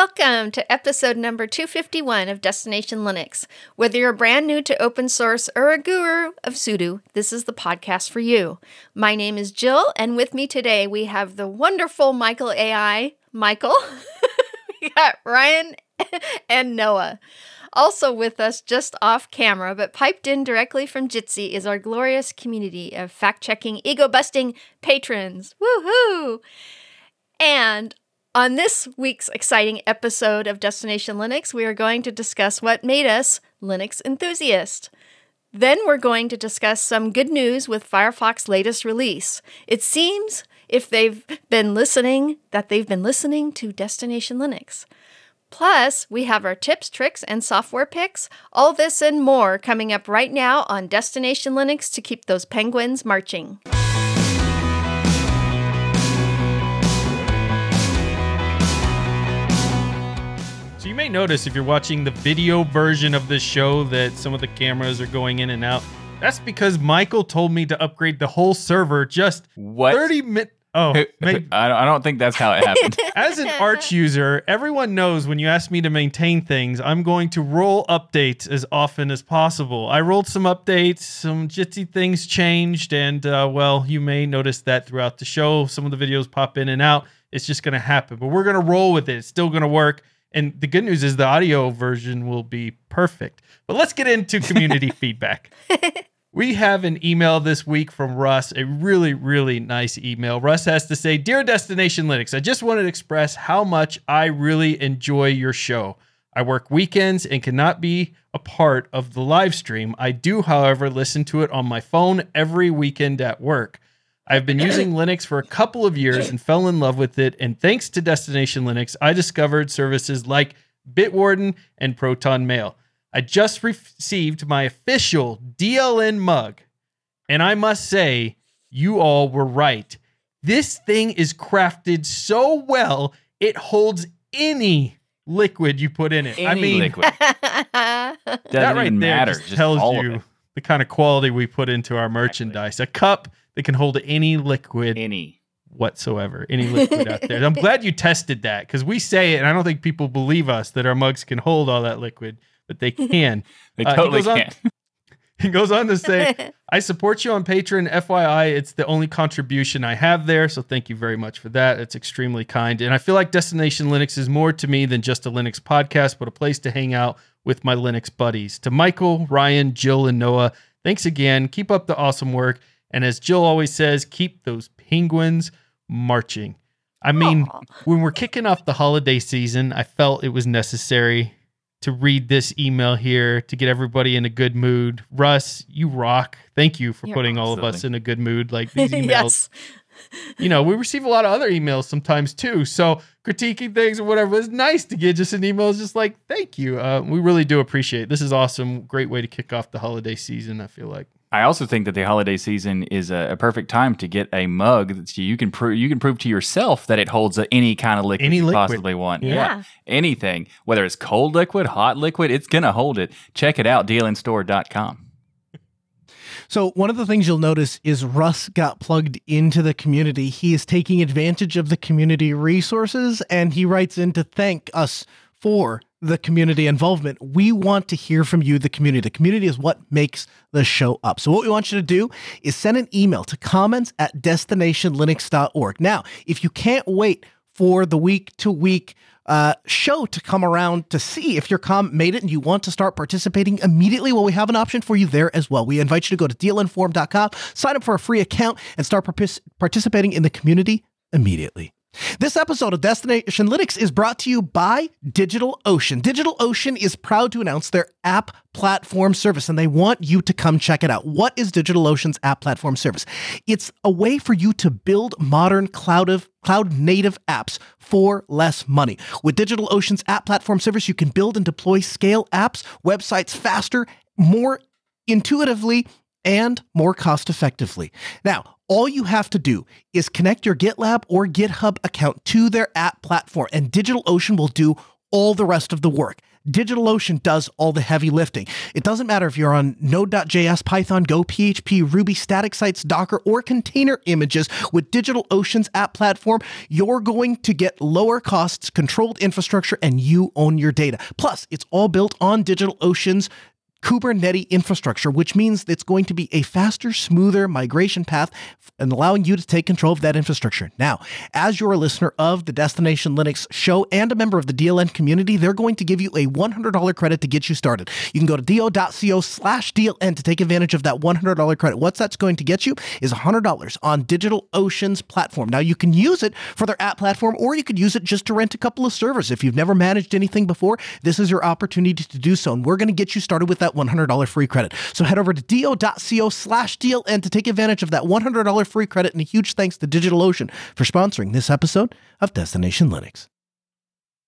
Welcome to episode number 251 of Destination Linux. Whether you're brand new to open source or a guru of sudo, this is the podcast for you. My name is Jill, and with me today we have the wonderful Michael AI. Michael. we got Ryan and Noah. Also with us just off camera, but piped in directly from Jitsi, is our glorious community of fact checking, ego busting patrons. Woohoo! And on this week's exciting episode of Destination Linux, we are going to discuss what made us Linux enthusiasts. Then we're going to discuss some good news with Firefox's latest release. It seems, if they've been listening, that they've been listening to Destination Linux. Plus, we have our tips, tricks, and software picks. All this and more coming up right now on Destination Linux to keep those penguins marching. So you may notice if you're watching the video version of this show that some of the cameras are going in and out. That's because Michael told me to upgrade the whole server just What? 30 minutes. Oh, maybe. I don't, think that's how it happened. As an Arch user, everyone knows when you ask me to maintain things, I'm going to roll updates as often as possible. I rolled some updates, some Jitsi things changed, and uh, well, you may notice that throughout the show. Some of the videos pop in and out. It's just going to happen, but we're going to roll with it. It's still going to work. And the good news is the audio version will be perfect. But let's get into community feedback. We have an email this week from Russ, a really, really nice email. Russ has to say Dear Destination Linux, I just wanted to express how much I really enjoy your show. I work weekends and cannot be a part of the live stream. I do, however, listen to it on my phone every weekend at work. I've been using Linux for a couple of years and fell in love with it. And thanks to Destination Linux, I discovered services like Bitwarden and Proton Mail. I just received my official DLN mug, and I must say, you all were right. This thing is crafted so well, it holds any liquid you put in it. I mean, liquid. that Doesn't right even there matter. just Just tells all of you it. the kind of quality we put into our merchandise. A cup that can hold any liquid Any. whatsoever, any liquid out there. I'm glad you tested that because we say it, and I don't think people believe us that our mugs can hold all that liquid, but they can. They Uh, totally goes on- can. He goes on to say, I support you on Patreon. FYI, it's the only contribution I have there. So thank you very much for that. It's extremely kind. And I feel like Destination Linux is more to me than just a Linux podcast, but a place to hang out with my Linux buddies. To Michael, Ryan, Jill, and Noah, thanks again. Keep up the awesome work. And as Jill always says, keep those penguins marching. I mean, Aw. when we're kicking off the holiday season, I felt it was necessary to read this email here to get everybody in a good mood. Russ, you rock. Thank you for You're putting all of us in a good mood. Like these emails, yes. you know, we receive a lot of other emails sometimes too. So critiquing things or whatever is nice to get just an email. It's just like, thank you. Uh, we really do appreciate it. This is awesome. Great way to kick off the holiday season, I feel like. I also think that the holiday season is a, a perfect time to get a mug that you can prove you can prove to yourself that it holds a, any kind of liquid Any you liquid. possibly want. Yeah. Anything, whether it's cold liquid, hot liquid, it's gonna hold it. Check it out, dlnstore.com. So one of the things you'll notice is Russ got plugged into the community. He is taking advantage of the community resources and he writes in to thank us for the community involvement. We want to hear from you, the community. The community is what makes the show up. So what we want you to do is send an email to comments at destinationlinux.org. Now, if you can't wait for the week to week uh, show to come around to see if your com made it and you want to start participating immediately, well, we have an option for you there as well. We invite you to go to dlnforum.com, sign up for a free account, and start partic- participating in the community immediately. This episode of Destination Linux is brought to you by DigitalOcean. DigitalOcean is proud to announce their app platform service, and they want you to come check it out. What is DigitalOcean's app platform service? It's a way for you to build modern cloud of cloud native apps for less money. With DigitalOcean's app platform service, you can build and deploy scale apps, websites faster, more intuitively, and more cost effectively. Now, all you have to do is connect your GitLab or GitHub account to their app platform, and DigitalOcean will do all the rest of the work. DigitalOcean does all the heavy lifting. It doesn't matter if you're on Node.js, Python, Go, PHP, Ruby, static sites, Docker, or container images with DigitalOcean's app platform, you're going to get lower costs, controlled infrastructure, and you own your data. Plus, it's all built on DigitalOcean's Kubernetes infrastructure, which means it's going to be a faster, smoother migration path and allowing you to take control of that infrastructure. Now, as you're a listener of the Destination Linux show and a member of the DLN community, they're going to give you a $100 credit to get you started. You can go to do.co slash DLN to take advantage of that $100 credit. What that's going to get you is $100 on DigitalOcean's platform. Now, you can use it for their app platform or you could use it just to rent a couple of servers. If you've never managed anything before, this is your opportunity to do so. And we're going to get you started with that $100 free credit. So head over to do.co slash DLN to take advantage of that $100 free credit. And a huge thanks to DigitalOcean for sponsoring this episode of Destination Linux.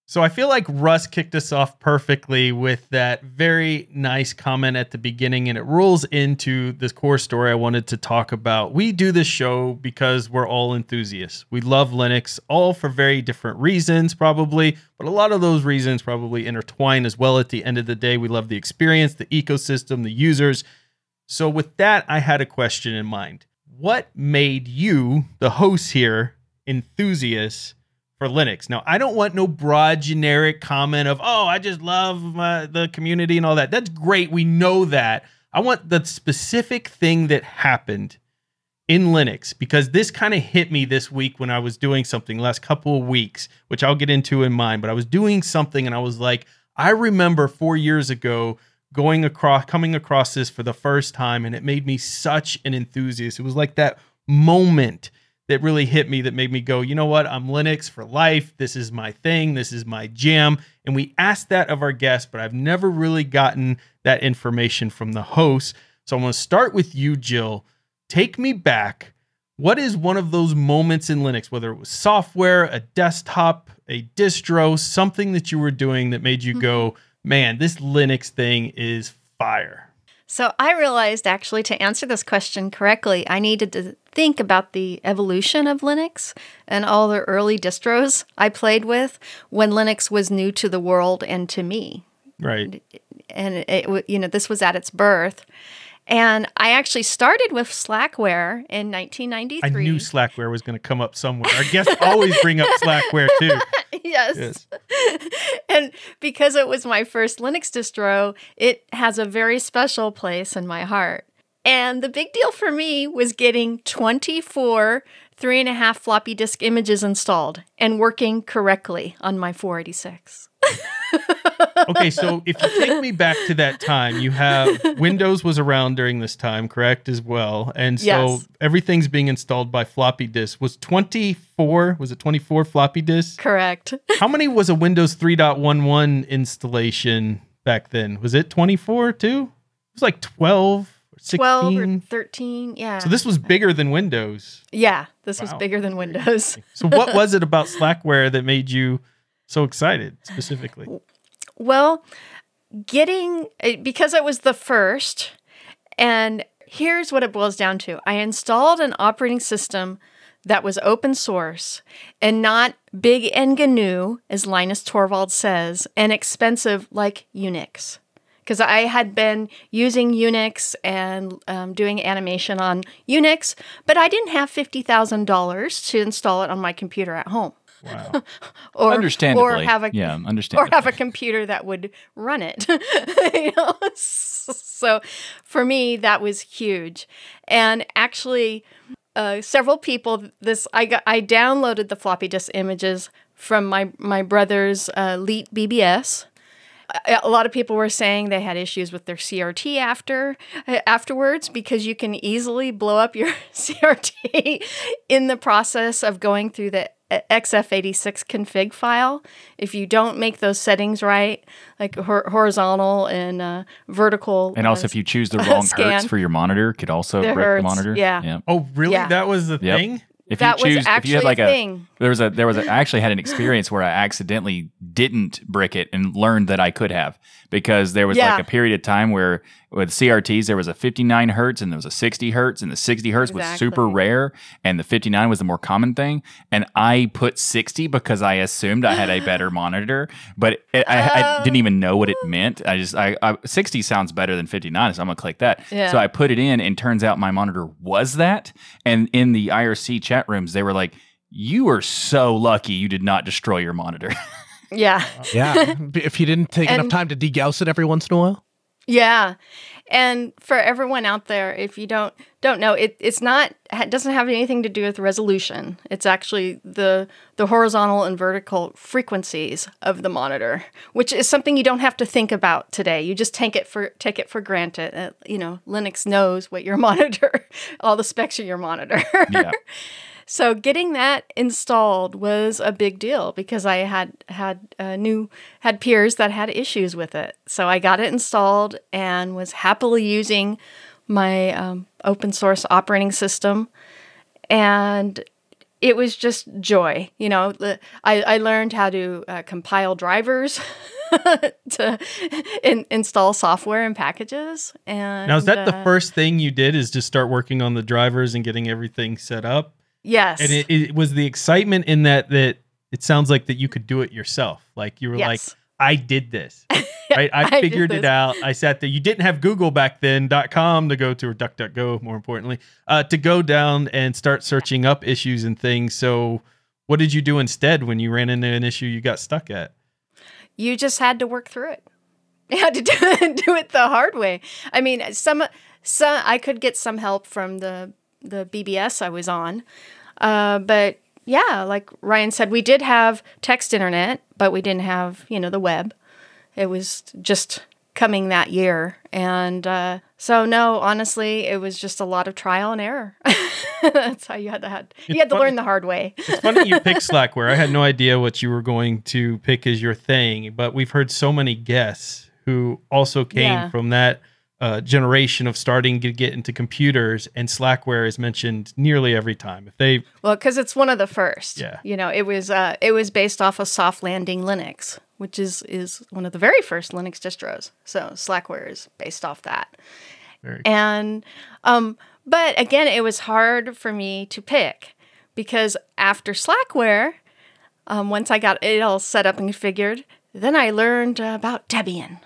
So I feel like Russ kicked us off perfectly with that very nice comment at the beginning, and it rolls into this core story I wanted to talk about. We do this show because we're all enthusiasts. We love Linux, all for very different reasons, probably, but a lot of those reasons probably intertwine as well. At the end of the day, we love the experience, the ecosystem, the users. So, with that, I had a question in mind. What made you, the host here, enthusiast? For Linux. Now, I don't want no broad generic comment of, oh, I just love my, the community and all that. That's great. We know that. I want the specific thing that happened in Linux because this kind of hit me this week when I was doing something last couple of weeks, which I'll get into in mine, but I was doing something and I was like, I remember 4 years ago going across coming across this for the first time and it made me such an enthusiast. It was like that moment that really hit me that made me go, you know what? I'm Linux for life. This is my thing. This is my jam. And we asked that of our guests, but I've never really gotten that information from the host. So I'm going to start with you, Jill. Take me back. What is one of those moments in Linux, whether it was software, a desktop, a distro, something that you were doing that made you go, mm-hmm. man, this Linux thing is fire? So I realized actually to answer this question correctly, I needed to think about the evolution of Linux and all the early distros I played with when Linux was new to the world and to me. Right. And it, you know, this was at its birth. And I actually started with Slackware in 1993. I knew Slackware was going to come up somewhere. Our guests always bring up Slackware too. Yes. yes. and because it was my first Linux distro, it has a very special place in my heart. And the big deal for me was getting 24 three and a half floppy disk images installed and working correctly on my 486. Okay, so if you take me back to that time, you have Windows was around during this time, correct, as well. And so yes. everything's being installed by floppy disk. Was 24, was it 24 floppy disks? Correct. How many was a Windows 3.11 installation back then? Was it 24 too? It was like 12 16? 12 or 13 yeah so this was bigger than windows yeah this wow. was bigger than windows so what was it about slackware that made you so excited specifically. Well getting eh, because it was the first and here's what it boils down to. I installed an operating system that was open source and not big and GNU, as Linus Torvald says, and expensive like Unix. Because I had been using Unix and um, doing animation on Unix, but I didn't have $50,000 to install it on my computer at home. Wow. or understandably, or have a yeah, understandably. or have a computer that would run it. you know? So for me, that was huge, and actually, uh, several people. This I got. I downloaded the floppy disk images from my my brother's uh, Leet BBS a lot of people were saying they had issues with their CRT after afterwards because you can easily blow up your CRT in the process of going through the XF86 config file. If you don't make those settings right, like hor- horizontal and uh, vertical, and also uh, if you choose the wrong scan, hertz for your monitor, could also break hertz, the monitor. Yeah. yeah. Oh, really? Yeah. That was the yep. thing. If that you choose, was if you actually had like a a, thing. there was a, there was a, I actually had an experience where I accidentally didn't brick it and learned that I could have because there was Yeah. like a period of time where with CRTs there was a 59 hertz and there was a 60 hertz and the 60 hertz was super rare and the 59 was the more common thing and I put 60 because I assumed I had a better monitor, but it, I, I Oh. didn't even know what it oh. meant. I just I, I 60 sounds better than 59, so I'm gonna click that. Yeah. So I put it in, and turns out my monitor was that. And in the IRC chat rooms, they were like, "You are so lucky you did not destroy your monitor." Yeah. Yeah. if you didn't take enough time to degauss it every once in a while. Yeah. And for everyone out there, if you don't don't know, it it's not it doesn't have anything to do with resolution. It's actually the the horizontal and vertical frequencies of the monitor, which is something you don't have to think about today. You just take it for take it for granted. Uh, you know, Linux knows what your monitor, all the specs of your monitor. yeah. So getting that installed was a big deal because I had had uh, new had peers that had issues with it. So I got it installed and was happily using my um, open source operating system, and it was just joy. You know, I, I learned how to uh, compile drivers. to in, install software and packages and Now, is that the uh, first thing you did? Is just start working on the drivers and getting everything set up? Yes And it, it was the excitement in that that it sounds like that you could do it yourself. Like you were like, I did this. Right? I, I figured it out. I sat there. You didn't have Google back then, .com to go to or DuckDuckGo, more importantly, uh, to go down and start searching up issues and things. So what did you do instead when you ran into an issue you got stuck at? you just had to work through it. You had to do it, do it the hard way. I mean, some some I could get some help from the the BBS I was on, uh, but yeah, like Ryan said, we did have text internet, but we didn't have you know the web. It was just coming that year, and uh, so no, honestly, it was just a lot of trial and error. That's how you had to had you had to funny- learn the hard way. It's funny you picked Slackware. I had no idea what you were going to pick as your thing, but we've heard so many guests who also came Yeah. from that uh, generation of starting to get into computers, and Slackware is mentioned nearly every time. If they Well, because it's one of the first. Yeah. You know, it was uh, it was based off of Soft Landing Linux, which is is one of the very first Linux distros. So Slackware is based off that. Very And um, but again, it was hard for me to pick because after Slackware, um, once I got it all set up and configured, then I learned about Debian.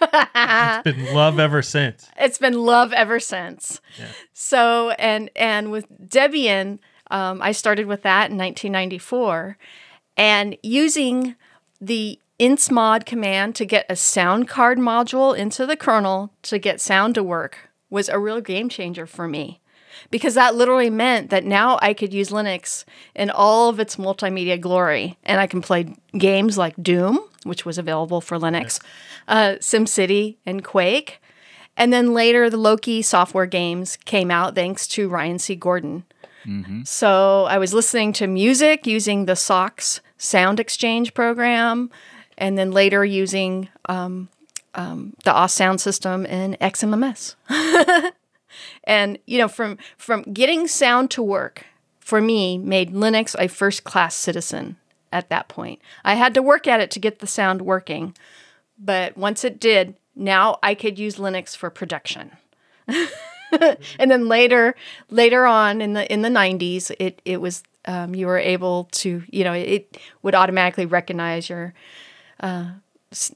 It's been love ever since. it's been love ever since. So and and with Debian, um, I started with that in 1994, and using the insmod command to get a sound card module into the kernel to get sound to work was a real game changer for me. Because that literally meant that now I could use Linux in all of its multimedia glory, and I can play games like Doom, which was available for Linux, uh, SimCity, and Quake. And then later, the Loki software games came out thanks to Ryan C. Gordon. So I was listening to music using the SOX sound exchange program, and then later using um, um, the OS sound system in XMMS. and you know, from from getting sound to work for me made Linux a first class citizen at that point. I had to work at it to get the sound working, but once it did, now I could use Linux for production. and then later, later on in the in the '90s, it it was um, you were able to you know it would automatically recognize your uh,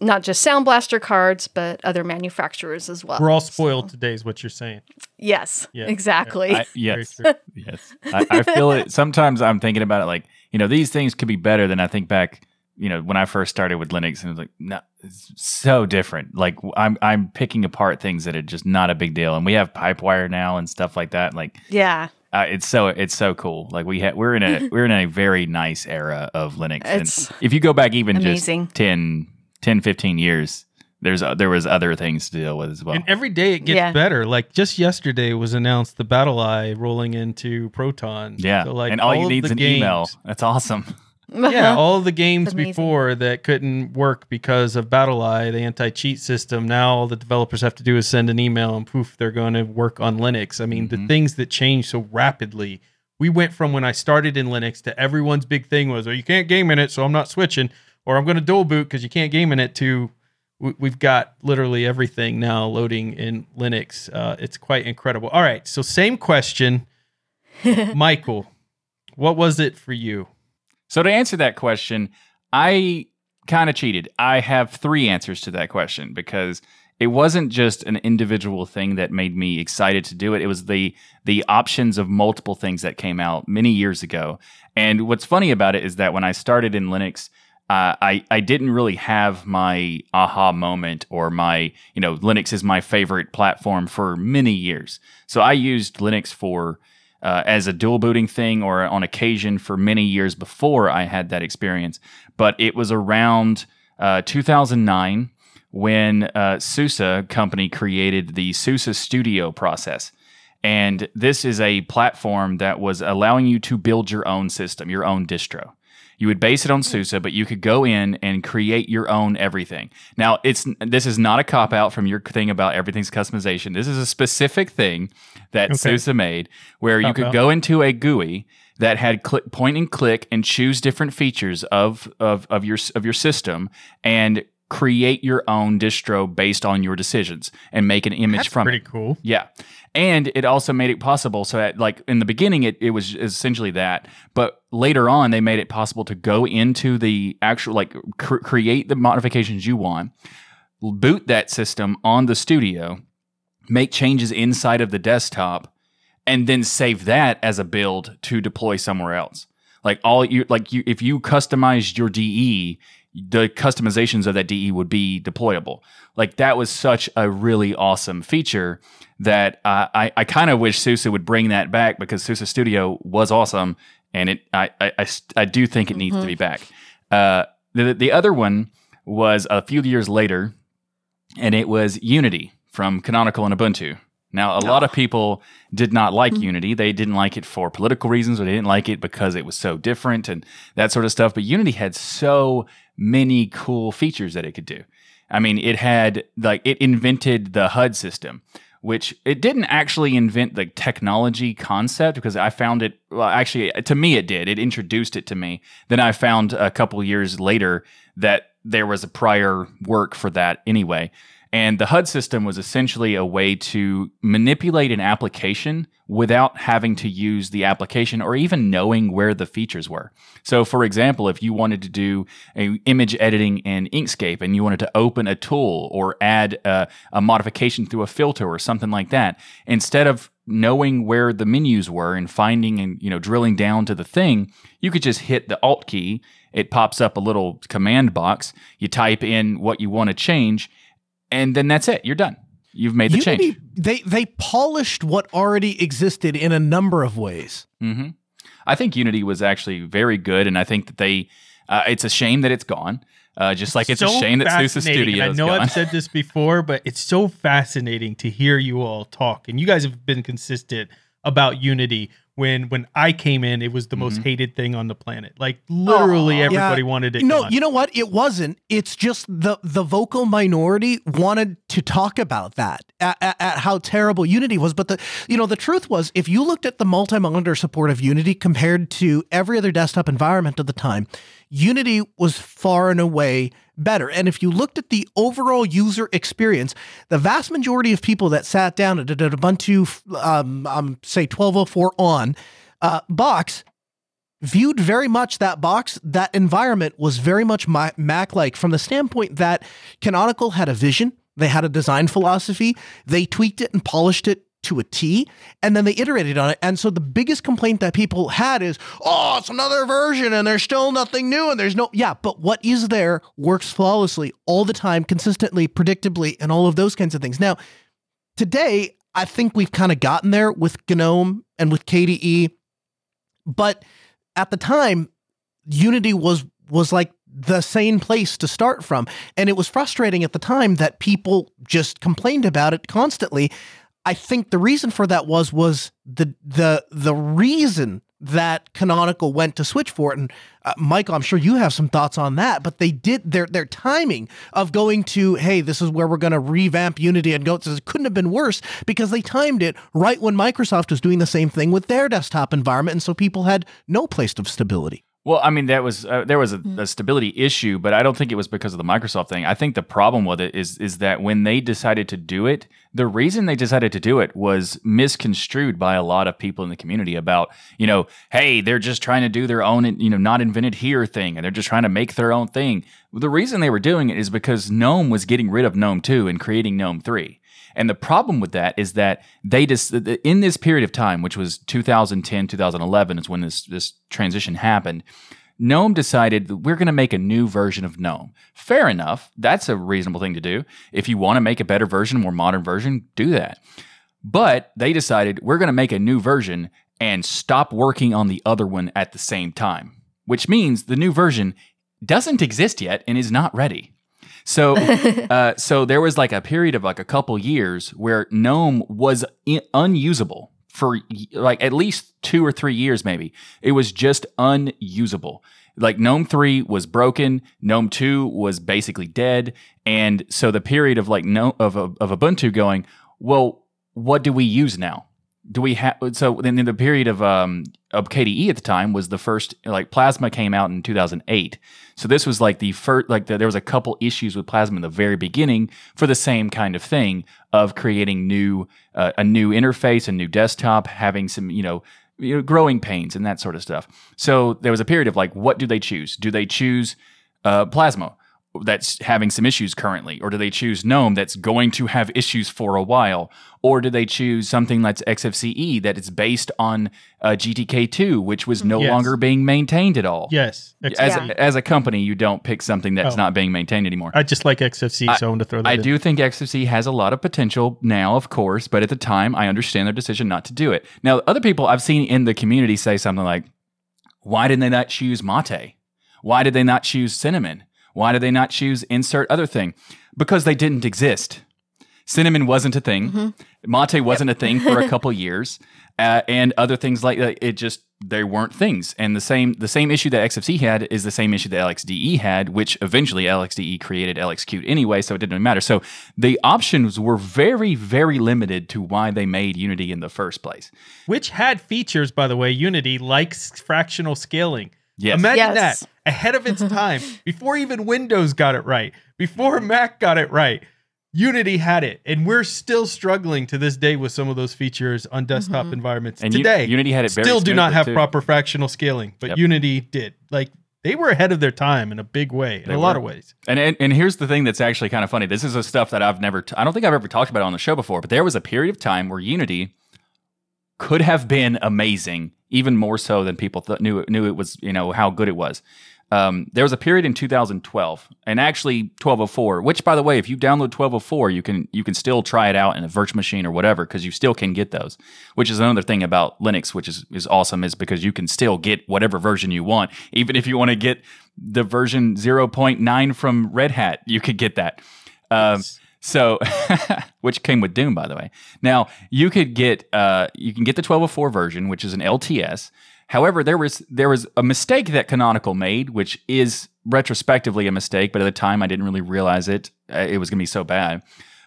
not just Sound Blaster cards, but other manufacturers as well. We're all spoiled today, is what you're saying. Yes, Yeah. exactly. I, yes, yes. I, I feel it. Sometimes I'm thinking about it like, you know, these things could be better than I think back, you know, when I first started with Linux and it was like, no, it's so different. Like I'm, I'm picking apart things that are just not a big deal. And we have Pipewire now and stuff like that. Like yeah, uh, it's so, it's so cool. Like we ha- we're in a, we're in a very nice era of Linux. It's and if you go back even amazing. just 10, 10, 15 years, there's, uh, there was other things to deal with as well. And every day it gets Yeah. better. Like just yesterday was announced the BattlEye rolling into Proton. yeah. So, like and all, you of need is the an email. That's awesome. yeah, all the games before that couldn't work because of BattlEye, the anti-cheat system. Now all the developers have to do is send an email and poof, they're going to work on Linux. I mean, the Mhm. things that change so rapidly we went from when I started in Linux to everyone's big thing was, oh, you can't game in it, so I'm not switching, or I'm going to dual boot because you can't game in it. To we- we've got literally everything now loading in Linux. Uh, it's quite incredible. All right, so same question, Michael. What was it for you? So to answer that question, I kind of cheated. I have three answers to that question because it wasn't just an individual thing that made me excited to do it. It was the the options of multiple things that came out many years ago. And what's funny about it is that when I started in Linux, uh, I I didn't really have my aha moment or my you know Linux is my favorite platform for many years. So I used Linux for uh, as a dual booting thing or on occasion for many years before I had that experience. But it was around uh, 2009 when uh, SUSE company created the SUSE Studio process. And this is a platform that was allowing you to build your own system, your own distro. You would base it on SUSE, but you could go in and create your own everything. Now, it's this is not a cop out from your thing about everything's customization. This is a specific thing that Okay. SUSE made where you could go into a GUI that had click, point and click and choose different features of, of, of your of your system and create your own distro based on your decisions and make an image That's from pretty it. cool. Yeah. And it also made it possible. So, at, like in the beginning, it, it was essentially that. But later on, they made it possible to go into the actual, like, cr- create the modifications you want, boot that system on the studio, make changes inside of the desktop, and then save that as a build to deploy somewhere else. Like all you like you if you customized your DE, the customizations of that DE would be deployable. Like that was such a really awesome feature that uh, I I kind of wish SUSE would bring that back because SUSE Studio was awesome and it I I, I, I do think it needs to be back. Uh, the the other one was a few years later, and it was Unity from Canonical and Ubuntu. Now, a lot of people did not like mm-hmm. Unity. They didn't like it for political reasons, or they didn't like it because it was so different and that sort of stuff. But Unity had so many cool features that it could do. I mean, it had like it invented the HUD system, which it didn't actually invent the technology concept because I found it. Well, actually, uh, to me, it did. It introduced it to me. Then I found a couple years later that there was a prior work for that anyway. And the HUD system was essentially a way to manipulate an application without having to use the application or even knowing where the features were. So, for example, if you wanted to do a image editing in Inkscape and you wanted to open a tool or add a, a modification through a filter or something like that, instead of knowing where the menus were and finding and you know drilling down to the thing, you could just hit the Alt key. It pops up a little command box. You type in what you want to change and then that's it. You're done. You've made the Unity, change. they they polished what already existed in a number of ways. hmm I think Unity was actually very good, and I think that they. Uh, it's a shame that it's gone. Uh, just like it's So a shame that SUSE fascinating, Studio I know gone. I've said this before, but it's so fascinating to hear you all talk. And you guys have been consistent about Unity. When when I came in, it was the most Mm-hmm. hated thing on the planet. Like literally Aw. everybody Yeah. wanted it. No, gone. you know what? It wasn't. It's just the the vocal minority wanted to talk about that at, at, at how terrible Unity was. But the you know the truth was, if you looked at the multi-monitor support of Unity compared to every other desktop environment at the time, Unity was far and away better. And if you looked at the overall user experience, the vast majority of people that sat down at an Ubuntu, um, um, say 1204 on uh, box viewed very much that box, that environment was very much Mac like from the standpoint that Canonical had a vision, they had a design philosophy, they tweaked it and polished it to a T, and then they iterated on it. And so the biggest complaint that people had is, oh, it's another version and there's still nothing new and there's no, yeah, but what is there works flawlessly all the time, consistently, predictably, and all of those kinds of things. Now, today, I think we've kind of gotten there with GNOME and with KDE, but at the time, Unity was was like the sane place to start from, and it was frustrating at the time that people just complained about it constantly. I think the reason for that was was the the the reason that Canonical went to switch for it. And uh, Michael, I'm sure you have some thoughts on that, but they did their their timing of going to, hey, this is where we're going to revamp Unity and go. It couldn't have been worse because they timed it right when Microsoft was doing the same thing with their desktop environment, and so people had no place of stability. Well, I mean, that was uh, there was a, a, stability issue, but I don't think it was because of the Microsoft thing. I think the problem with it is is that when they decided to do it, the reason they decided to do it was misconstrued by a lot of people in the community about, you know, hey, they're just trying to do their own, you know, not invented here thing, and they're just trying to make their own thing. The reason they were doing it is because GNOME was getting rid of GNOME 2 and creating GNOME 3. And the problem with that is that they just in this period of time, which was 2010, 2011, is when this this transition happened. GNOME decided we're going to make a new version of GNOME. Fair enough. That's a reasonable thing to do. If you want to make a better version, a more modern version, do that. But they decided we're going to make a new version and stop working on the other one at the same time, which means the new version doesn't exist yet and is not ready. So, uh, so there was like a period of like a couple years where GNOME was in- unusable for like at least two or three years, maybe. It was just unusable. Like GNOME 3 was broken, GNOME 2 was basically dead. And so the period of like no of, of, of Ubuntu going, well, what do we use now? Do we have so then in the period of um of KDE at the time was the first like Plasma came out in 2008. So this was like the first like the, there was a couple issues with Plasma in the very beginning for the same kind of thing of creating new uh, a new interface, a new desktop, having some you know you know growing pains and that sort of stuff. So there was a period of like what do they choose? Do they choose uh, Plasma? That's having some issues currently? Or do they choose GNOME that's going to have issues for a while? Or do they choose something that's XFCE that is based on uh, GTK2, which was no Yes. longer being maintained at all? Yes. As, Yeah. as a company, you don't pick something that's Oh. not being maintained anymore. I just like XFC, so I wanted to throw that I in. do think XFCE has a lot of potential now, of course, but at the time, I understand their decision not to do it. Now, other people I've seen in the community say something like, why didn't they not choose Mate? Why did they not choose Cinnamon? Why did they not choose insert other thing? Because they didn't exist. Cinnamon wasn't a thing. Mate wasn't a thing for a couple years, uh, and other things like that. It just they weren't things. And the same the same issue that XFC had is the same issue that LXDE had, which eventually LXDE created LXQt anyway, so it didn't really matter. So the options were very very limited to why they made Unity in the first place. Which had features, by the way, Unity likes fractional scaling. Yes. Imagine Yes. that ahead of its time, before even Windows got it right, before mm-hmm. Mac got it right. Unity had it, and we're still struggling to this day with some of those features on desktop mm-hmm. environments. And U- Today, Unity had it very still do not have too. proper fractional scaling, but Yep. Unity did. Like they were ahead of their time in a big way, in They a lot of ways. And, and and here's the thing that's actually kind of funny. This is a stuff that I've never t- I don't think I've ever talked about on the show before, but there was a period of time where Unity could have been amazing, even more so than people th- knew it, knew it was, you know, how good it was. Um, there was a period in 2012, and actually 1204. Which, by the way, if you download 1204, you can you can still try it out in a virtual machine or whatever because you still can get those. Which is another thing about Linux, which is is awesome, is because you can still get whatever version you want, even if you want to get the version 0.9 from Red Hat, you could get that. Um, so, which came with Doom, by the way. Now you could get uh, you can get the 1204 version, which is an LTS. However, there was there was a mistake that Canonical made, which is retrospectively a mistake, but at the time I didn't really realize it. Uh, It was going to be so bad,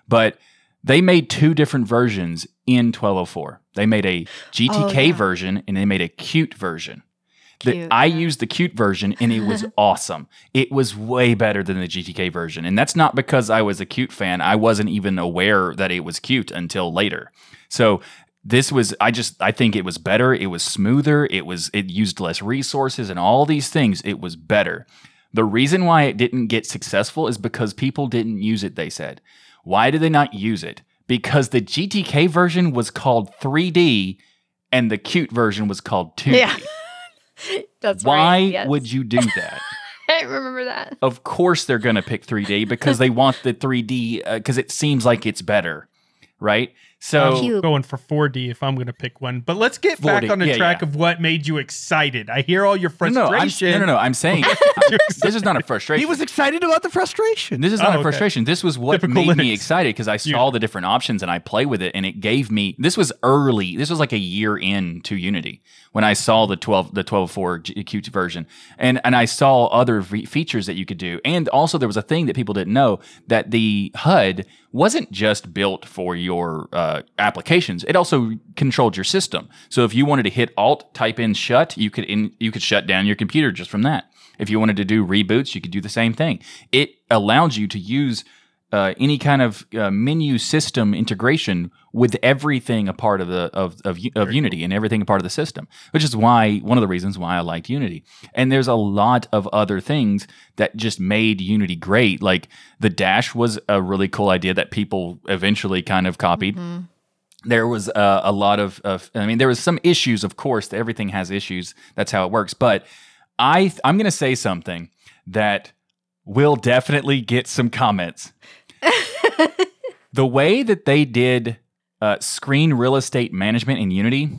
but they made two different versions in 1204. They made a GTK yeah. version and they made a Qt version. Cute, I yeah. used the Qt version and it was awesome. It was way better than the GTK version. And that's not because I was a Qt fan. I wasn't even aware that it was Qt until later. So this was I just I think it was better, it was smoother, it was it used less resources and all these things. It was better. The reason why it didn't get successful is because people didn't use it, they said. Why did they not use it? Because the GTK version was called 3D and the Qt version was called 2D. Yeah. That's Why right. yes. would you do that? I remember that. of course they're going to pick 3D because they want the 3D because uh, it seems like it's better, right? So Cute. going for 4D if I'm going to pick one. But let's get back 4D, on the yeah, track yeah. of what made you excited. I hear all your no, no, I'm, frustration. no, no, no. I'm saying this is not a frustration. He was excited about the frustration. This is not Oh, a okay. frustration. This was what Typical made me excited because I saw the different options and I play with it, and it gave me. This was early. This was like a year into Unity when I saw the twelve the twelve four Qt version, and and I saw other fe- features that you could do, and also there was a thing that people didn't know that the HUD wasn't just built for your uh, applications; it also controlled your system. So if you wanted to hit Alt, type in shut, you could in you could shut down your computer just from that. If you wanted to do reboots, you could do the same thing. It allows you to use uh, any kind of uh, menu system integration with everything a part of the of of, of Unity and everything a part of the system, which is why one of the reasons why I liked Unity. And there's a lot of other things that just made Unity great. Like the dash was a really cool idea that people eventually kind of copied. There was uh, a lot of, of i mean there was some issues of course everything has issues. That's how it works. But i i'm going to say something that will definitely get some comments the way that they did uh, screen real estate management in unity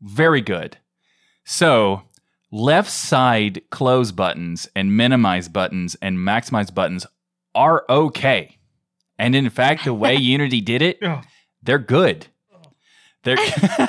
very good. So left side close buttons and minimize buttons and maximize buttons are okay. And in fact the way unity did it they're good. They're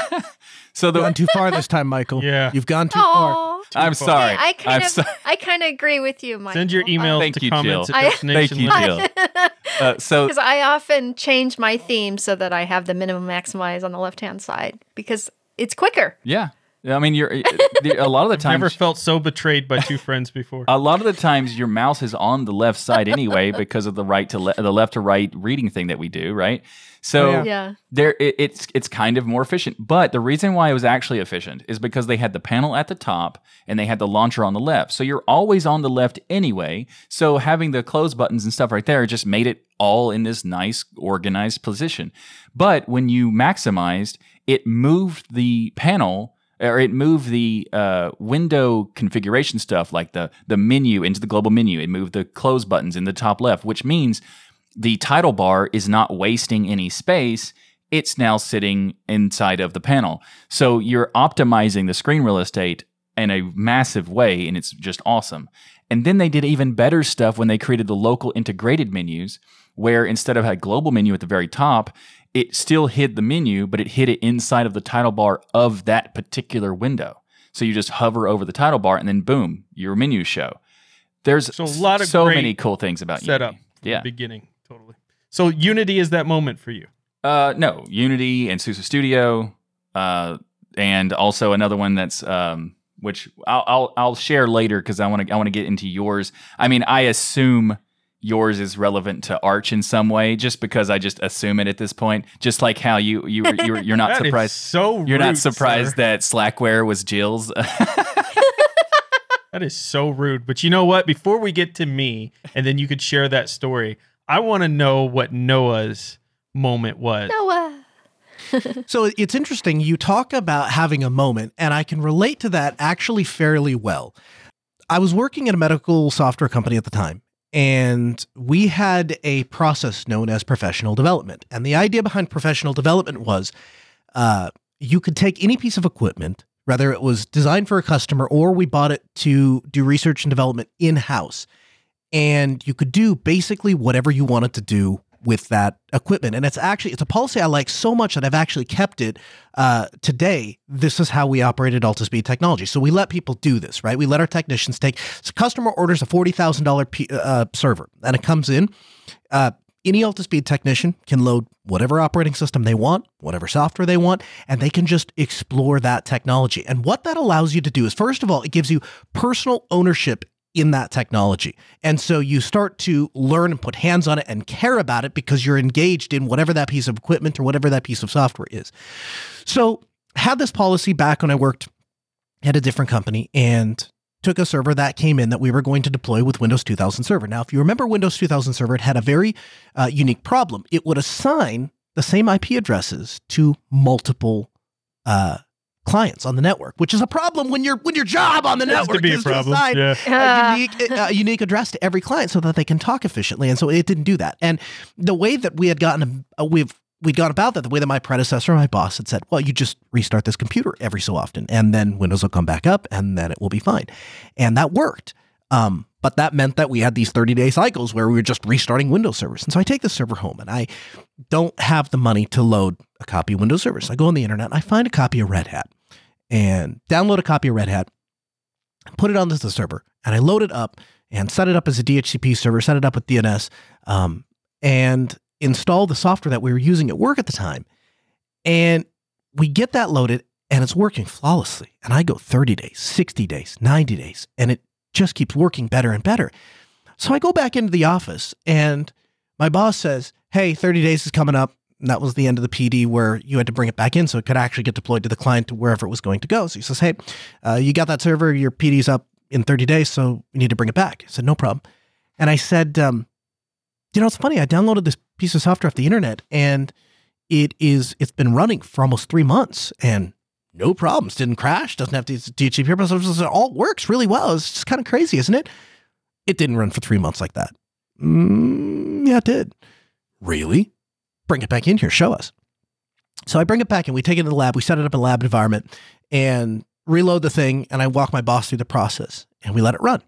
so You've the gone too far this time, Michael. Yeah. You've gone too far. Aw. I'm far. sorry. I kind I'm of, sorry. I kind of agree with you, Michael. Send your email Thank to you, comments Jill. at I- Thank you, Linux. Jill. Uh, so Because I often change my theme so that I have the minimum maximize on the left hand side because it's quicker. yeah, I mean, you're the- a lot of the times. Never felt so betrayed by two friends before. a lot of the times, your mouse is on the left side anyway because of the right to le- the left to right reading thing that we do, right? So Oh, yeah. Yeah. there it, it's it's kind of more efficient. But the reason why it was actually efficient is because they had the panel at the top and they had the launcher on the left. So you're always on the left anyway. So having the close buttons and stuff right there just made it all in this nice organized position. But when you maximized, it moved the panel or it moved the uh, window configuration stuff like the the menu into the global menu. It moved the close buttons in the top left, which means the title bar is not wasting any space. It's now sitting inside of the panel. So you're optimizing the screen real estate in a massive way, and it's just awesome. And then they did even better stuff when they created the local integrated menus, where instead of a global menu at the very top, it still hid the menu, but it hid it inside of the title bar of that particular window. So you just hover over the title bar, and then boom, your menus show. There's So a lot of so many cool things about Setup. Yeah. the beginning. Totally. So Unity is that moment for you. Uh, no, Unity and SUSE Studio, uh, and also another one that's um, which I'll I'll, I'll share later because I want to I want to get into yours. I mean, I assume yours is relevant to Arch in some way, just because I just assume it at this point. Just like how you you were- you're you're not That is surprised. so You're not surprised sir. that Slackware was Jill's. That is so rude. But you know what? Before we get to me, and then you could share that story, I want to know what Noah's moment was. Noah. So it's interesting. You talk about having a moment, and I can relate to that actually fairly well. I was working at a medical software company at the time, and we had a process known as professional development. And the idea behind professional development was uh, you could take any piece of equipment, whether it was designed for a customer or we bought it to do research and development in house, and you could do basically whatever you wanted to do with that equipment. And it's actually it's a policy I like so much that I've actually kept it uh, today. This is how we operate at Altispeed Technology. So we let people do this, right? We let our technicians take. So customer orders a forty thousand dollar uh, server, and it comes in. Uh, any Altispeed technician can load whatever operating system they want, whatever software they want, and they can just explore that technology. And what that allows you to do is, first of all, it gives you personal ownership in that technology. And so you start to learn and put hands on it and care about it because you're engaged in whatever that piece of equipment or whatever that piece of software is. So, had this policy back when I worked at a different company and took a server that came in that we were going to deploy with Windows 2000 Server. Now, if you remember Windows 2000 Server, it had a very uh, unique problem. It would assign the same IP addresses to multiple uh, clients on the network, which is a problem when your when your job on the Has to network is to assign Yeah. Ah. a unique, a unique address to every client so that they can talk efficiently. And so it didn't do that. And the way that we had gotten, a, we've we'd gone about that the way that my predecessor, my boss, had said, well, you just restart this computer every so often, and then Windows will come back up, and then it will be fine. And that worked. Um, but that meant that we had these 30 day cycles where we were just restarting Windows servers. And so I take the server home and I don't have the money to load a copy of Windows servers. I go on the internet and I find a copy of Red Hat and download a copy of Red Hat, put it onto the server, and I load it up and set it up as a DHCP server, set it up with DNS, um, and install the software that we were using at work at the time. And we get that loaded and it's working flawlessly. And I go 30 days, 60 days, 90 days, and it just keeps working better and better. So I go back into the office and my boss says, Hey, 30 days is coming up. That was the end of the PD where you had to bring it back in so it could actually get deployed to the client to wherever it was going to go. So he says, Hey, uh, you got that server, your PD's up in 30 days, so you need to bring it back. I said, No problem. And I said, um, You know, it's funny. I downloaded this piece of software off the internet and it is, it's been running for almost three months and no problems. Didn't crash. Doesn't have to DHCP purposes. It all works really well. It's just kind of crazy, isn't it? It didn't run for three months like that. Mm, yeah, it did. Really? Bring it back in here. Show us. So I bring it back and we take it to the lab. We set it up in a lab environment and reload the thing. And I walk my boss through the process and we let it run.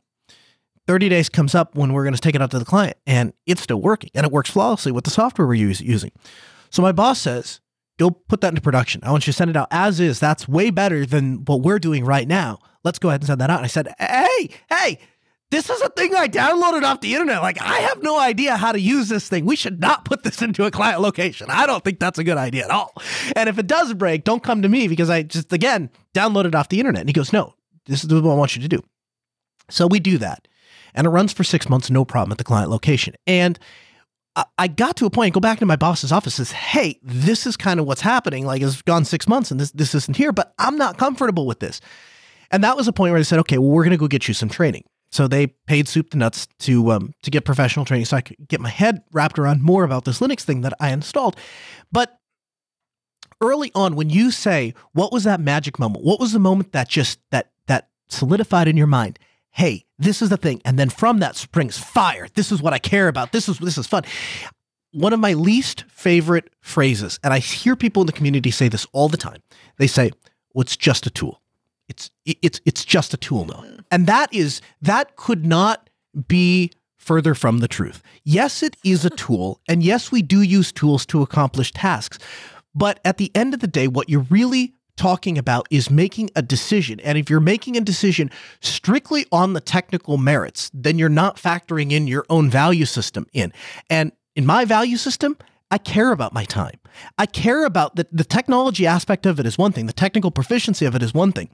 30 days comes up when we're going to take it out to the client and it's still working and it works flawlessly with the software we're use, using. So my boss says, go put that into production. I want you to send it out as is. That's way better than what we're doing right now. Let's go ahead and send that out. And I said, hey, hey, this is a thing I downloaded off the internet. Like, I have no idea how to use this thing. We should not put this into a client location. I don't think that's a good idea at all. And if it does break, don't come to me because I just, again, downloaded off the internet. And he goes, no, this is what I want you to do. So we do that. And it runs for six months, no problem at the client location. And I got to a point, go back to my boss's office, says, Hey, this is kind of what's happening. Like it's gone six months and this, this isn't here, but I'm not comfortable with this. And that was a point where I said, okay, well, we're going to go get you some training. So they paid soup to nuts to um, to get professional training, so I could get my head wrapped around more about this Linux thing that I installed. But early on, when you say, "What was that magic moment? What was the moment that just that that solidified in your mind?" Hey, this is the thing, and then from that springs fire. This is what I care about. This is this is fun. One of my least favorite phrases, and I hear people in the community say this all the time. They say, "Well, it's just a tool." It's it's it's just a tool now. And that is that could not be further from the truth. Yes, it is a tool, and yes, we do use tools to accomplish tasks. But at the end of the day, what you're really talking about is making a decision. And if you're making a decision strictly on the technical merits, then you're not factoring in your own value system in. And in my value system, I care about my time. I care about the, the technology aspect of it is one thing, the technical proficiency of it is one thing.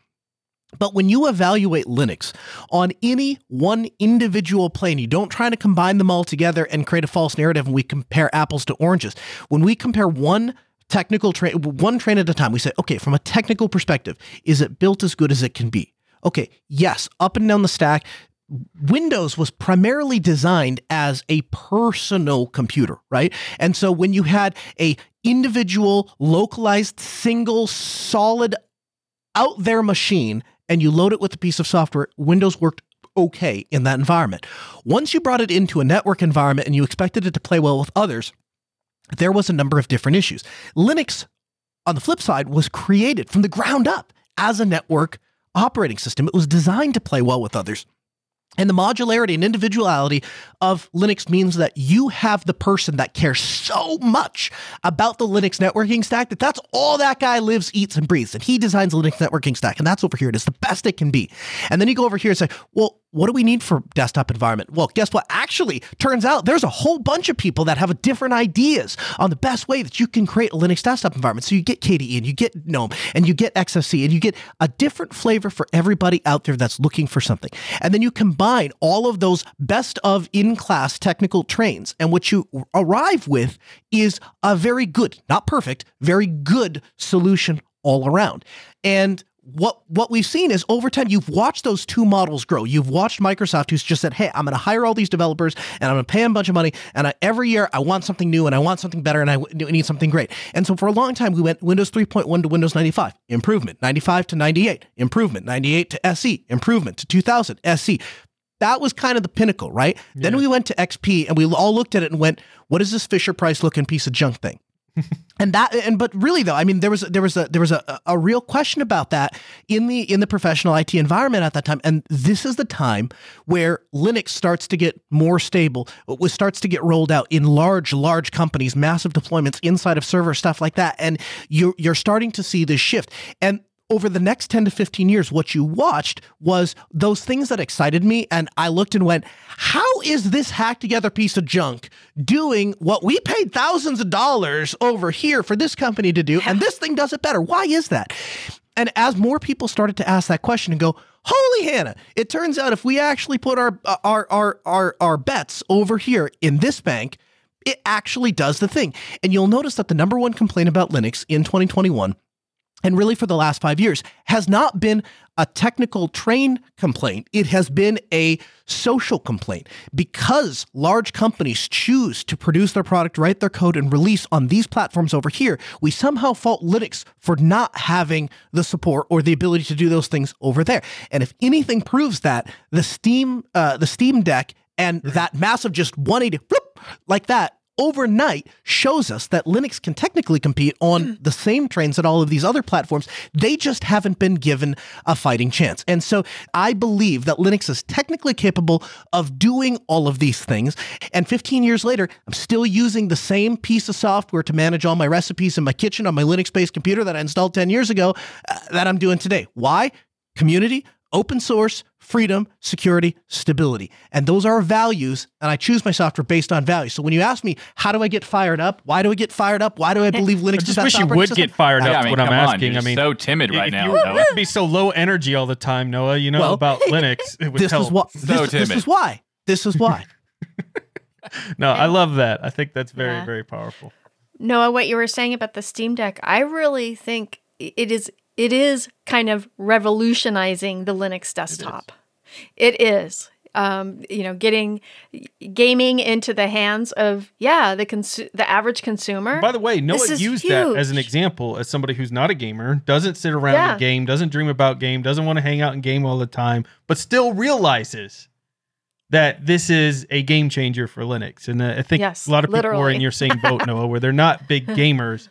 But when you evaluate Linux on any one individual plane, you don't try to combine them all together and create a false narrative and we compare apples to oranges. When we compare one technical train, one train at a time, we say, okay, from a technical perspective, is it built as good as it can be? Okay, yes, up and down the stack, Windows was primarily designed as a personal computer, right? And so when you had a individual, localized, single, solid out there machine and you load it with a piece of software, Windows worked okay in that environment. Once you brought it into a network environment and you expected it to play well with others, there was a number of different issues. Linux, on the flip side, was created from the ground up as a network operating system. It was designed to play well with others. And the modularity and individuality of Linux means that you have the person that cares so much about the Linux networking stack that that's all that guy lives, eats, and breathes. And he designs the Linux networking stack, and that's over here. It is the best it can be. And then you go over here and say, well, what do we need for desktop environment? Well, guess what? Actually, turns out there's a whole bunch of people that have different ideas on the best way that you can create a Linux desktop environment. So you get KDE and you get GNOME and you get XFCE and you get a different flavor for everybody out there that's looking for something. And then you combine all of those best of in class technical trains. And what you arrive with is a very good, not perfect, very good solution all around. And what what we've seen is over time you've watched those two models grow. You've watched Microsoft who's just said, "Hey, I'm going to hire all these developers and I'm going to pay them a bunch of money and I, every year I want something new and I want something better and I need something great." And so for a long time we went Windows 3.1 to Windows 95, improvement, 95 to 98, improvement, 98 to SE, improvement to 2000, SE. That was kind of the pinnacle, right? Yeah. Then we went to XP and we all looked at it and went, "What is this Fisher Price looking piece of junk thing?" And that and but really though i mean there was there was a there was a, a real question about that in the in the professional it environment at that time. And this is the time where linux starts to get more stable it starts to get rolled out in large large companies massive deployments inside of server stuff like that. And you're you're starting to see this shift. And over the next 10 to 15 years, what you watched was those things that excited me. And I looked and went, how is this hacked together piece of junk doing what we paid thousands of dollars over here for this company to do? And this thing does it better. Why is that? And as more people started to ask that question and go, holy Hannah, it turns out if we actually put our, our, our, our, our bets over here in this bank, it actually does the thing. And you'll notice that the number one complaint about Linux in 2021 and really for the last five years, has not been a technical train complaint. It has been a social complaint because large companies choose to produce their product, write their code, and release on these platforms over here. We somehow fault Linux for not having the support or the ability to do those things over there. And if anything proves that, the Steam, uh, the Steam Deck, and that massive just 180 whoop, like that overnight shows us that Linux can technically compete on hmm. the same trains that all of these other platforms. They just haven't been given a fighting chance. And so I believe that Linux is technically capable of doing all of these things. And 15 years later, I'm still using the same piece of software to manage all my recipes in my kitchen on my Linux based computer that I installed 10 years ago uh, that I'm doing today. Why? Community, open source, freedom, security, stability. And those are values. And I choose my software based on values. So when you ask me, how do I get fired up? Why do I get fired up? Why do I believe Linux I just wish you would system? get fired up. Yeah, I mean, what I'm on, asking. I mean, so timid right now. You would be so low energy all the time, Noah. You know well, about Linux. It would this help. is what. So this, timid. this is why. This is why. no, I love that. I think that's very, Yeah. very powerful. Noah, what you were saying about the Steam Deck, I really think it is it is kind of revolutionizing the Linux desktop. It is. Um, you know, getting gaming into the hands of yeah the consu- the average consumer. By the way, Noah This is used that as an example as somebody who's not a gamer, doesn't sit around Yeah. and game, doesn't dream about game, doesn't want to hang out and game all the time, but still realizes that this is a game changer for Linux. And uh, I think Yes, a lot of people are in your same boat, Noah, where they're not big gamers.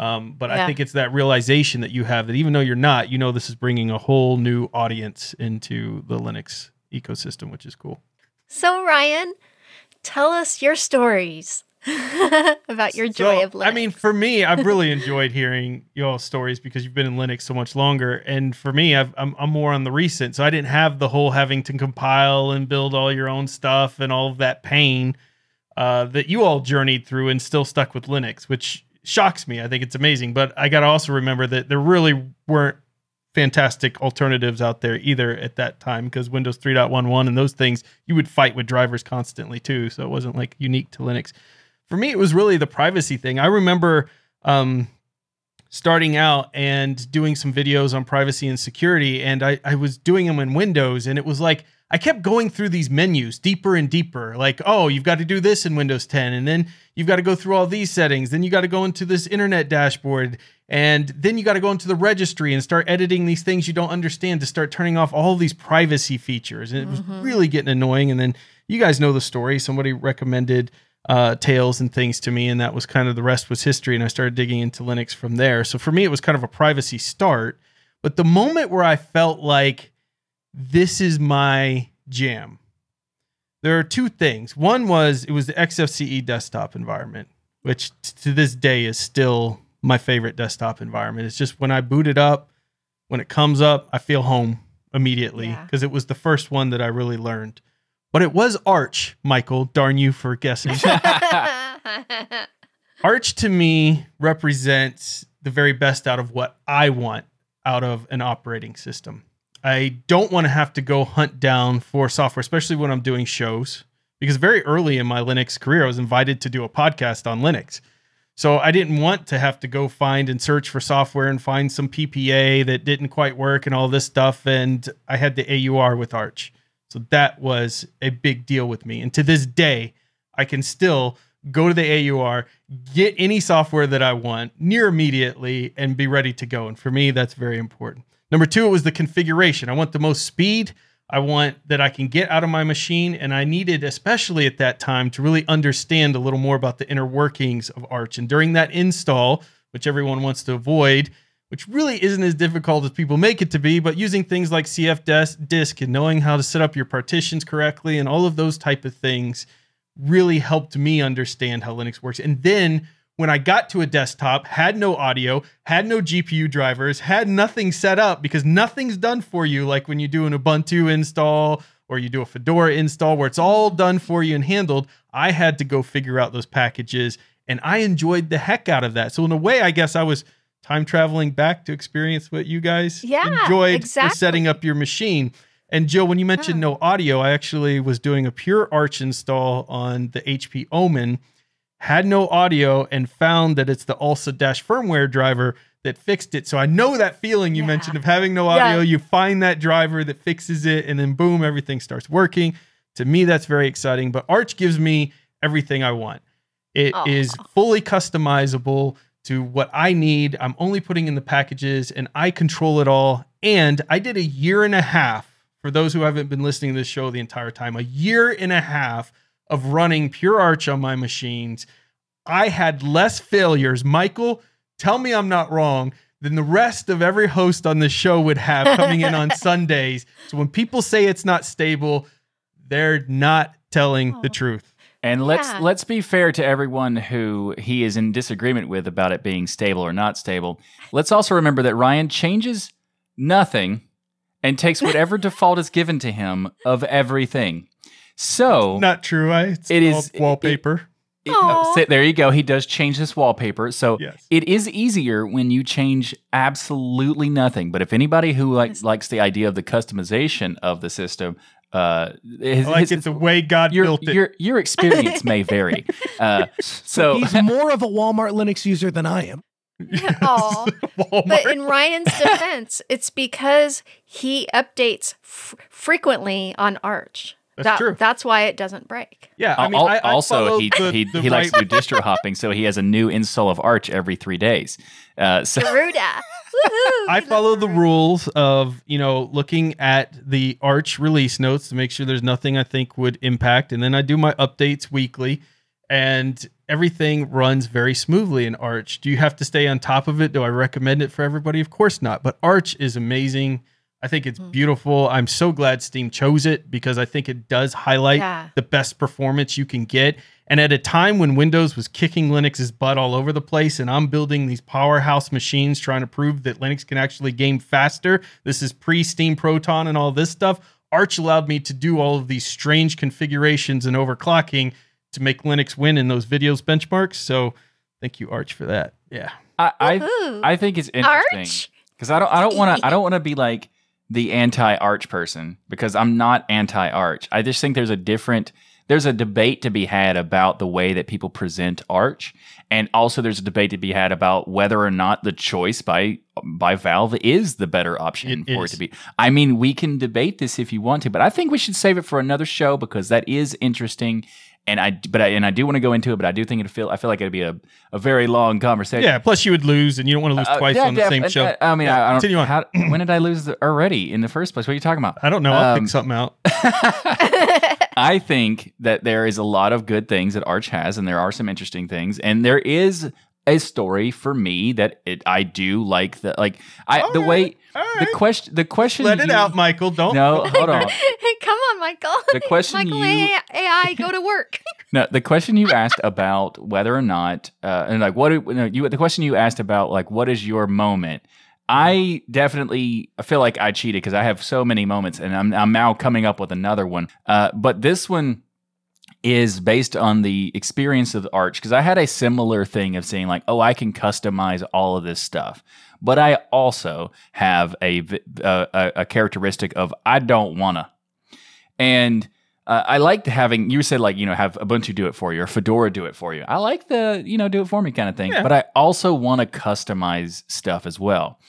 Um, but I think it's that realization that you have that even though you're not, you know this is bringing a whole new audience into the Linux ecosystem, which is cool. so Ryan, tell us your stories about your joy So, of Linux. I mean, for me, I've really enjoyed hearing y'all stories because you've been in Linux so much longer. And for me, I've, I'm, I'm more on the recent. So I didn't have the whole having to compile and build all your own stuff and all of that pain uh, that you all journeyed through and still stuck with Linux, which shocks me. I think it's amazing. But I got to also remember that there really weren't fantastic alternatives out there either at that time because Windows 3.11 and those things you would fight with drivers constantly too. So it wasn't like unique to Linux. For me, it was really the privacy thing. I remember um, starting out and doing some videos on privacy and security, and I, I was doing them in Windows, and it was like I kept going through these menus deeper and deeper. Like, oh, you've got to do this in Windows 10, and then you've got to go through all these settings. Then you got to go into this internet dashboard, and then you got to go into the registry and start editing these things you don't understand to start turning off all these privacy features. And it was really getting annoying. And then you guys know the story. Somebody recommended uh, Tails and things to me, and that was kind of the rest was history. And I started digging into Linux from there. So for me, it was kind of a privacy start. But the moment where I felt like this is my jam, there are two things. One was it was the XFCE desktop environment, which t- to this day is still my favorite desktop environment. It's just when I boot it up, when it comes up, I feel home immediately Yeah. because it was the first one that I really learned. But it was Arch, Michael. Darn you for guessing. Arch to me represents the very best out of what I want out of an operating system. I don't want to have to go hunt down for software, especially when I'm doing shows, because very early in my Linux career, I was invited to do a podcast on Linux. So I didn't want to have to go find and search for software and find some PPA that didn't quite work and all this stuff. And I had the AUR with Arch. So that was a big deal with me. And to this day, I can still go to the AUR, get any software that I want near immediately, and be ready to go. And for me, that's very important. Number two, it was the configuration. I want the most speed. I want that I can get out of my machine. And I needed, especially at that time, to really understand a little more about the inner workings of Arch. And during that install, which everyone wants to avoid, which really isn't as difficult as people make it to be, but using things like CF disk and knowing how to set up your partitions correctly and all of those type of things really helped me understand how Linux works. And then when I got to a desktop, had no audio, had no GPU drivers, had nothing set up because nothing's done for you like when you do an Ubuntu install or you do a Fedora install where it's all done for you and handled. I had to go figure out those packages and I enjoyed the heck out of that. So in a way, I guess I was time traveling back to experience what you guys yeah, enjoyed exactly. for setting up your machine. And Jill, when you mentioned no audio, I actually was doing a pure Arch install on the HP Omen had no audio and found that it's the ALSA dash firmware driver that fixed it. So I know that feeling you Yeah. mentioned of having no audio. Yeah. You find that driver that fixes it, and then boom, everything starts working. To me, that's very exciting. But Arch gives me everything I want. It Aw. is fully customizable to what I need. I'm only putting in the packages and I control it all. And I did a year and a half for those who haven't been listening to this show the entire time, a year and a half of running pure arch on my machines. I had less failures. Michael, tell me I'm not wrong. Than the rest of every host on the show would have coming in on Sundays. So when people say it's not stable, they're not telling the Oh. truth. And let's Yeah. let's be fair to everyone who he is in disagreement with about it being stable or not stable. Let's also remember that Ryan changes nothing and takes whatever default is given to him of everything. So Not true. I it's It called is- wallpaper. it- Aw. so there you go. He does change this wallpaper. So Yes. it is easier when you change absolutely nothing. But if anybody who like, likes the idea of the customization of the system, uh, his, I like his- it the way God your, built it. your your experience may vary. Uh, so He's more of a Walmart Linux user than I am. Aw. Walmart. But in Ryan's defense, it's because he updates f- frequently on Arch. That's That- true. That's why it doesn't break. yeah, I mean, Al- I, I also he the, he, the he likes to do distro hopping, so he has a new install of Arch every three days. Uh, so Garuda. I follow the rules of you know looking at the Arch release notes to make sure there's nothing I think would impact, and then I do my updates weekly, and everything runs very smoothly in Arch. Do you have to stay on top of it? Do I recommend it for everybody? Of course not. But Arch is amazing. I think it's Mhm. beautiful. I'm so glad Steam chose it because I think it does highlight Yeah. the best performance you can get. And at a time when Windows was kicking Linux's butt all over the place, and I'm building these powerhouse machines trying to prove that Linux can actually game faster, this is pre Steam Proton and all this stuff. Arch allowed me to do all of these strange configurations and overclocking to make Linux win in those videos benchmarks. So thank you, Arch, for that. Yeah. I I, I think it's interesting Arch. because I don't I don't want to I don't want to be like the anti Arch person because I'm not anti Arch. I just think there's a different there's a debate to be had about the way that people present Arch, and also there's a debate to be had about whether or not the choice by by Valve is the better option It for is. it to be. I mean, we can debate this if you want to, but I think we should save it for another show because that is interesting. And I, but I, and I do want to go into it, but I do think it feel, I feel like it'd be a, a very long conversation. Yeah. Plus, you would lose, and you don't want to lose Uh, twice yeah, on the def- same uh, show. uh, I mean, Yeah, I, I don't. continue on. How, when did I lose already in the first place? What are you talking about? I don't know. I'll Um, pick something out. I think that there is a lot of good things that Arch has, and there are some interesting things, and there is a story for me that it, I do like. The like I All the way all the right. question the question. Let it you- out, Michael. Don't. No, hold on. Michael. The question Michael you- AI, go to work. No, the question you asked about whether or not, uh, and like what no, you, the question you asked about like what is your moment? I definitely feel like I cheated because I have so many moments, and I'm I'm now coming up with another one. Uh, but this one is based on the experience of Arch because I had a similar thing of saying like, oh, I can customize all of this stuff, but I also have a uh, a, a characteristic of I don't wanna, and uh, I liked having you said like you know have Ubuntu do it for you or Fedora do it for you. I like the you know do it for me kind of thing, Yeah. but I also want to customize stuff as well,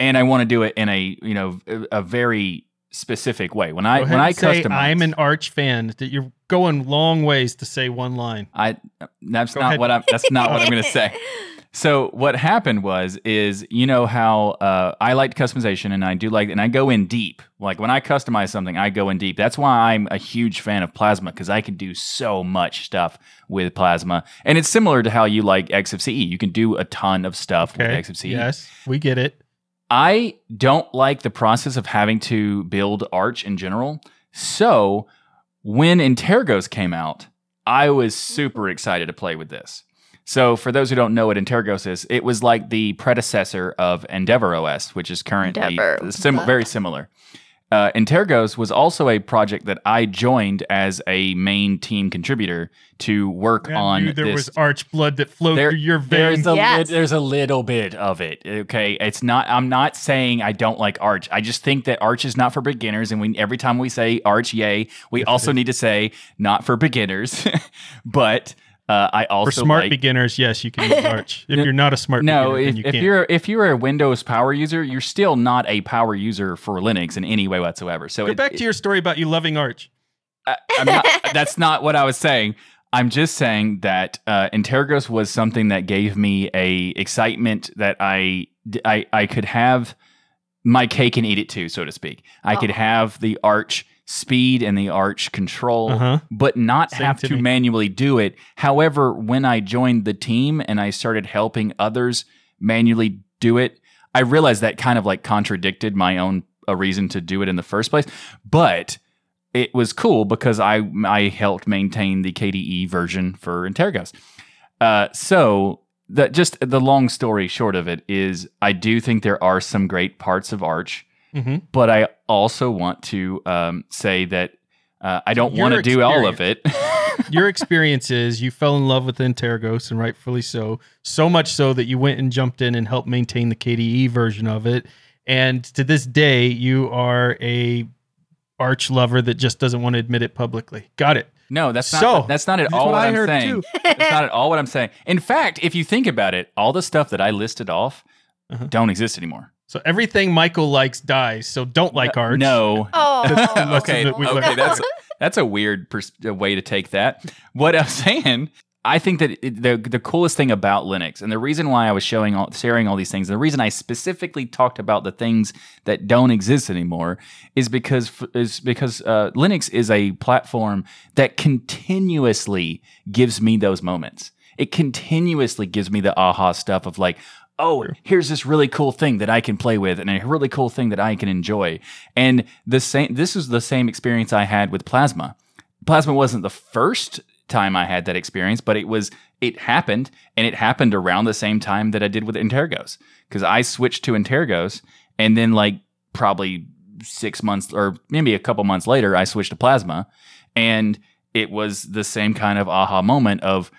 and I want to do it in a you know a, a very specific way. When I Go ahead when I and say customize, I'm an Arch fan. That you're going long ways to say one line. I that's Go not ahead. what I'm that's not what I'm going to say. So what happened was is you know how uh, I liked customization and I do like and I go in deep. Like when I customize something, I go in deep. That's why I'm a huge fan of Plasma because I can do so much stuff with Plasma, and it's similar to how you like XFCE. You can do a ton of stuff Okay. with XFCE. Yes, we get it. I don't like the process of having to build Arch in general. So when Antergos came out, I was super excited to play with this. So for those who don't know what Antergos is, it was like the predecessor of EndeavourOS, which is currently Endeavour. sim- very similar. Uh, Antergos was also a project that I joined as a main team contributor to work I on. knew there this was arch blood that flowed there- through your there's veins. a Yes. lit- there's a little bit of it. Okay, it's not. I'm not saying I don't like Arch. I just think that Arch is not for beginners, and we every time we say Arch, yay, we also need to say not for beginners. but uh, I also For smart like, beginners, yes, you can use arch. If you're not a smart no, beginner, if, then you if can't. you're if you're a Windows power user, you're still not a power user for Linux in any way whatsoever. So Go it- back to your story about you loving arch. I, I'm not, that's not what I was saying. I'm just saying that uh, Antergos was something that gave me a excitement that I, I I could have my cake and eat it too, so to speak. I could Oh. have the arch speed and the arch control, Uh-huh. but not Same have to me. manually do it. However, when I joined the team and I started helping others manually do it, I realized that kind of like contradicted my own a reason to do it in the first place. But it was cool because I I helped maintain the KDE version for Antergos. Uh, so the just the long story short of it is, I do think there are some great parts of Arch, hmm but I also want to um, say that uh, I don't want to do all of it. Your experience is you fell in love with Antergos, and rightfully so. So much so that you went and jumped in and helped maintain the KDE version of it. And to this day, you are a arch lover that just doesn't want to admit it publicly. Got it. no, that's not So, that's not at all what what, I'm saying. That's not at all what I'm saying. In fact, if you think about it, all the stuff that I listed off Uh-huh. don't exist anymore. So everything Michael likes dies. So don't like arch. No, Oh, okay, that okay, that's that's a weird pers- uh, way to take that. What I'm saying, I think that it, the the coolest thing about Linux, and the reason why I was showing all, sharing all these things, and the reason I specifically talked about the things that don't exist anymore, is because is because uh, Linux is a platform that continuously gives me those moments. It continuously gives me the aha stuff of like, oh, here's this really cool thing that I can play with and a really cool thing that I can enjoy. And the same this is the same experience I had with Plasma. Plasma wasn't the first time I had that experience, but it was it happened and it happened around the same time that I did with Antergos cuz I switched to Antergos and then like probably 6 months or maybe a couple months later I switched to Plasma and it was the same kind of aha moment of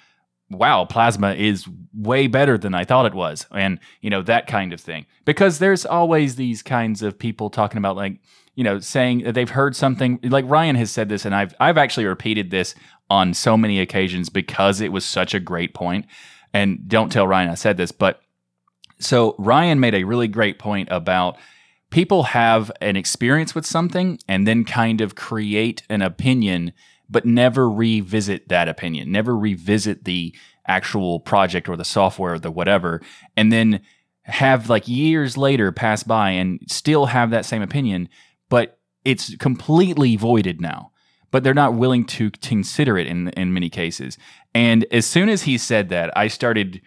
wow, plasma is way better than I thought it was. And, you know, that kind of thing. Because there's always these kinds of people talking about like, you know, saying that they've heard something like Ryan has said this, and I've I've actually repeated this on so many occasions because it was such a great point. And don't tell Ryan I said this, but so Ryan made a really great point about people have an experience with something and then kind of create an opinion but never revisit that opinion, never revisit the actual project or the software or the whatever, and then have like years later pass by and still have that same opinion, but it's completely voided now. But they're not willing to consider it in in many cases. And as soon as he said that, I started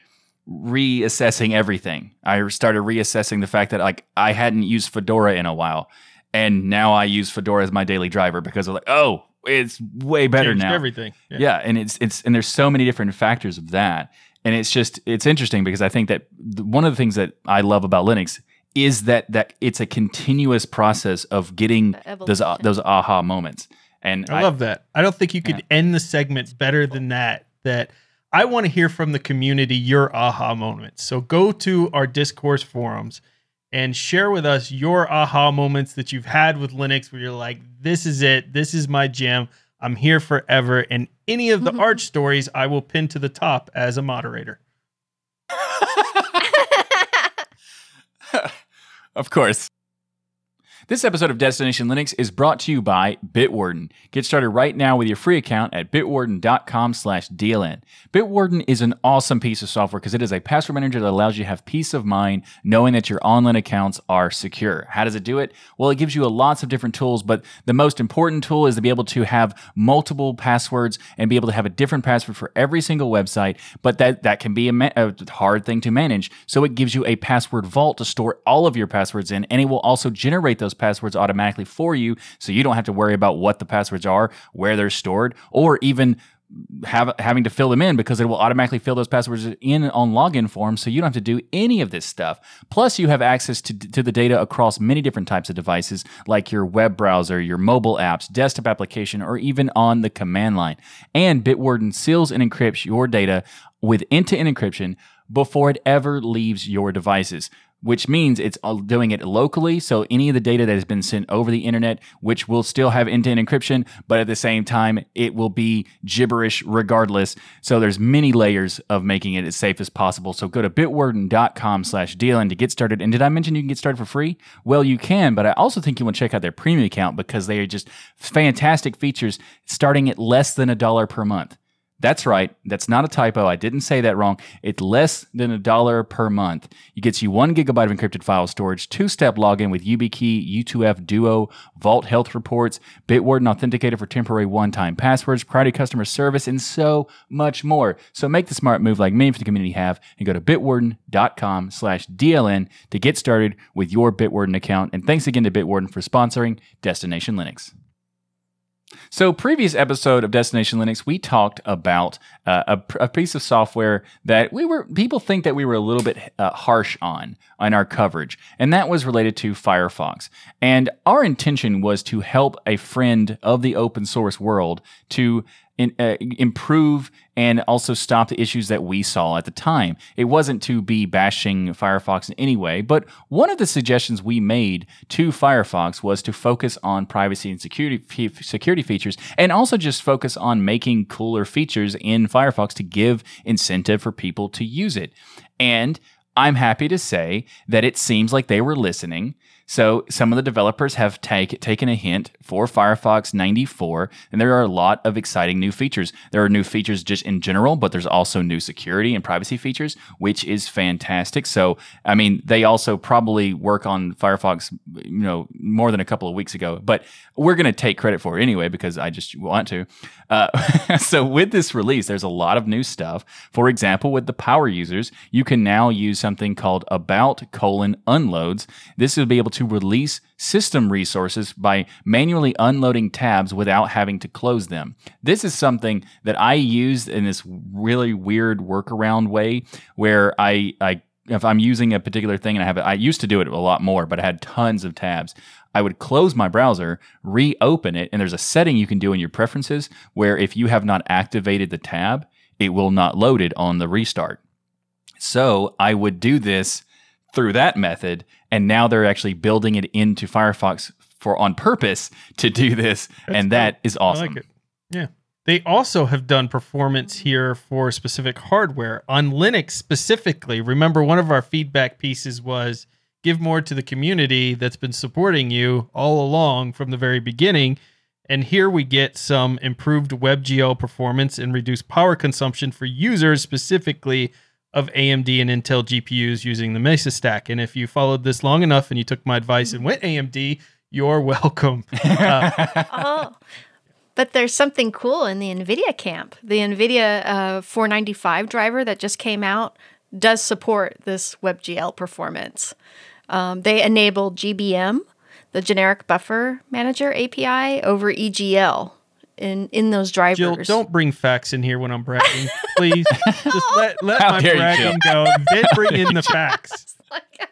reassessing everything. I started reassessing the fact that like I hadn't used Fedora in a while, and now I use Fedora as my daily driver because I'm like, oh, it's way better now. Everything. Yeah. Yeah, and it's it's and there's so many different factors of that, and it's just it's interesting because I think that one of the things that I love about Linux is that that it's a continuous process of getting those uh, those aha moments. And I love that. I don't think you could end the segment better than that. That I want to hear from the community your aha moments. So go to our discourse forums and share with us your aha moments that you've had with Linux where you're like, this is it. This is my jam. I'm here forever. And any of the mm-hmm. arch stories I will pin to the top as a moderator. of course. This episode of Destination Linux is brought to you by Bitwarden. Get started right now with your free account at bitwarden.com slash DLN. Bitwarden is an awesome piece of software because it is a password manager that allows you to have peace of mind knowing that your online accounts are secure. How does it do it? Well, it gives you lots of different tools, but the most important tool is to be able to have multiple passwords and be able to have a different password for every single website, but that, that can be a, ma- a hard thing to manage. So it gives you a password vault to store all of your passwords in, and it will also generate those passwords automatically for you so you don't have to worry about what the passwords are, where they're stored, or even have, having to fill them in because it will automatically fill those passwords in on login forms so you don't have to do any of this stuff. Plus, you have access to, to the data across many different types of devices like your web browser, your mobile apps, desktop application, or even on the command line. And Bitwarden seals and encrypts your data with end to end encryption before it ever leaves your devices which means it's doing it locally. So any of the data that has been sent over the internet, which will still have end-to-end encryption, but at the same time, it will be gibberish regardless. So there's many layers of making it as safe as possible. So go to bitwarden.com slash DLN to get started. And did I mention you can get started for free? Well, you can, but I also think you want to check out their premium account because they are just fantastic features starting at less than a dollar per month. That's right. That's not a typo. I didn't say that wrong. It's less than a dollar per month. It gets you one gigabyte of encrypted file storage, two step login with YubiKey, U2F Duo, Vault Health Reports, Bitwarden Authenticator for temporary one time passwords, priority customer service, and so much more. So make the smart move like many of the community have and go to bitwarden.com slash DLN to get started with your Bitwarden account. And thanks again to Bitwarden for sponsoring Destination Linux. So, previous episode of Destination Linux, we talked about uh, a, a, piece of software that we were people think that we were a little bit uh, harsh on on our coverage, and that was related to Firefox. And our intention was to help a friend of the open source world to in, uh, improve and also stop the issues that we saw at the time. It wasn't to be bashing Firefox in any way, but one of the suggestions we made to Firefox was to focus on privacy and security security features and also just focus on making cooler features in Firefox to give incentive for people to use it. And I'm happy to say that it seems like they were listening so some of the developers have take, taken a hint for Firefox 94, and there are a lot of exciting new features. There are new features just in general, but there's also new security and privacy features, which is fantastic. So, I mean, they also probably work on Firefox, you know, more than a couple of weeks ago, but we're going to take credit for it anyway because I just want to. Uh, so with this release, there's a lot of new stuff. For example, with the power users, you can now use something called about colon unloads. This will be able to release system resources by manually unloading tabs without having to close them. This is something that I used in this really weird workaround way where I, I if I'm using a particular thing and I have I used to do it a lot more, but I had tons of tabs. I would close my browser, reopen it, and there's a setting you can do in your preferences where if you have not activated the tab, it will not load it on the restart. So I would do this through that method, and now they're actually building it into Firefox for on purpose to do this, That's and that is awesome. I like it. Yeah. They also have done performance here for specific hardware on Linux specifically. Remember, one of our feedback pieces was give more to the community that's been supporting you all along from the very beginning. And here we get some improved WebGL performance and reduced power consumption for users specifically of AMD and Intel GPUs using the Mesa stack. And if you followed this long enough and you took my advice and went AMD, you're welcome. Uh, oh, but there's something cool in the NVIDIA camp. The NVIDIA uh, 495 driver that just came out does support this WebGL performance. Um, they enabled GBM, the generic buffer manager API, over EGL in in those drivers. Jill, don't bring facts in here when I'm bragging, please. Just let let my bragging go, then bring in the facts.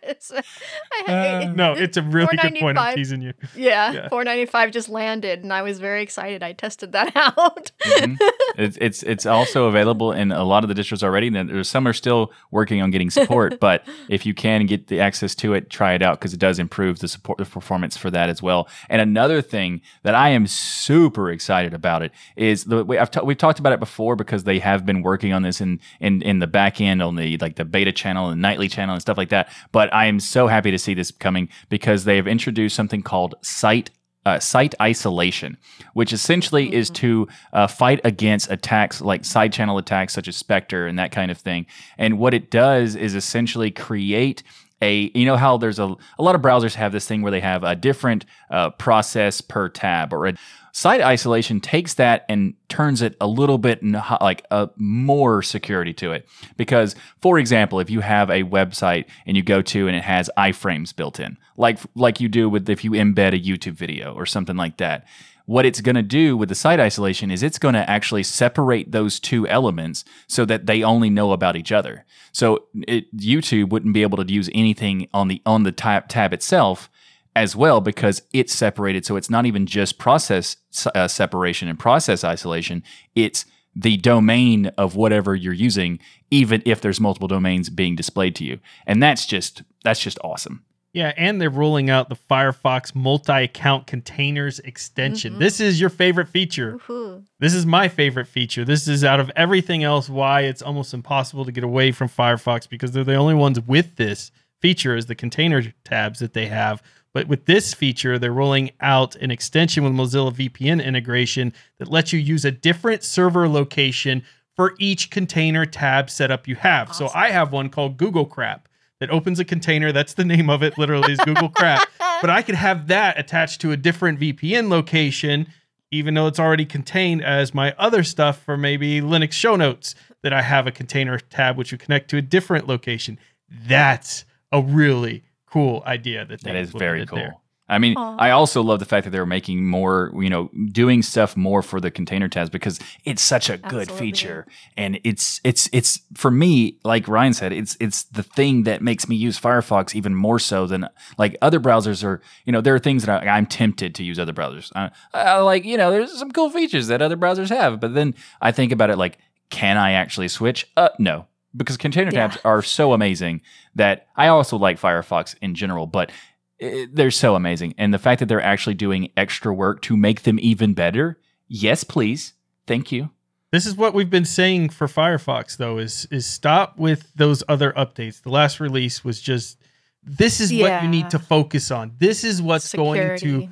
uh, no, it's a really good point. I'm teasing you. Yeah, yeah, 495 just landed, and I was very excited. I tested that out. mm-hmm. it's, it's it's also available in a lot of the distros already. There's some are still working on getting support, but if you can get the access to it, try it out because it does improve the support the performance for that as well. And another thing that I am super excited about it is the we, I've t- we've talked about it before because they have been working on this in in in the back end on the like the beta channel and nightly channel and stuff like that. But I I'm so happy to see this coming because they have introduced something called site uh, site isolation, which essentially is to uh, fight against attacks like side channel attacks such as Spectre and that kind of thing. And what it does is essentially create a you know how there's a, a lot of browsers have this thing where they have a different uh, process per tab or a site isolation takes that and turns it a little bit like a more security to it because for example if you have a website and you go to and it has iframes built in like like you do with if you embed a youtube video or something like that what it's going to do with the site isolation is it's going to actually separate those two elements so that they only know about each other. So it, YouTube wouldn't be able to use anything on the on the tab, tab itself as well because it's separated. So it's not even just process uh, separation and process isolation. It's the domain of whatever you're using, even if there's multiple domains being displayed to you. And that's just that's just awesome. Yeah, and they're rolling out the Firefox multi-account containers extension. Mhm. This is your favorite feature. Woohoo. This is my favorite feature. This is out of everything else why it's almost impossible to get away from Firefox because they're the only ones with this feature is the container tabs that they have. But with this feature, they're rolling out an extension with Mozilla VPN integration that lets you use a different server location for each container tab setup you have. So I have one called Google Crap that opens a container. That's the name of it, literally, is Google Crap. But I could have that attached to a different VPN location, even though it's already contained as my other stuff for maybe Linux show notes that I have a container tab which would connect to a different location. That's a really cool idea that they That is very cool. there. I mean, Aw. I also love the fact that they're making more, you know, doing stuff more for the container tabs because it's such a good Absolutely. feature. And it's it's it's for me, like Ryan said, it's it's the thing that makes me use Firefox even more so than like other browsers are, you know, there are things that I, I'm tempted to use other browsers. I, I like, you know, there's some cool features that other browsers have, but then I think about it like, can I actually switch? Uh no. Because container Yeah. tabs are so amazing that I also like Firefox in general, but it- they're so amazing. And the fact that they're actually doing extra work to make them even better, yes, please. Thank you. This is what we've been saying for Firefox though is is stop with those other updates. The last release was just this is what you need to focus on. This is what's going to Security.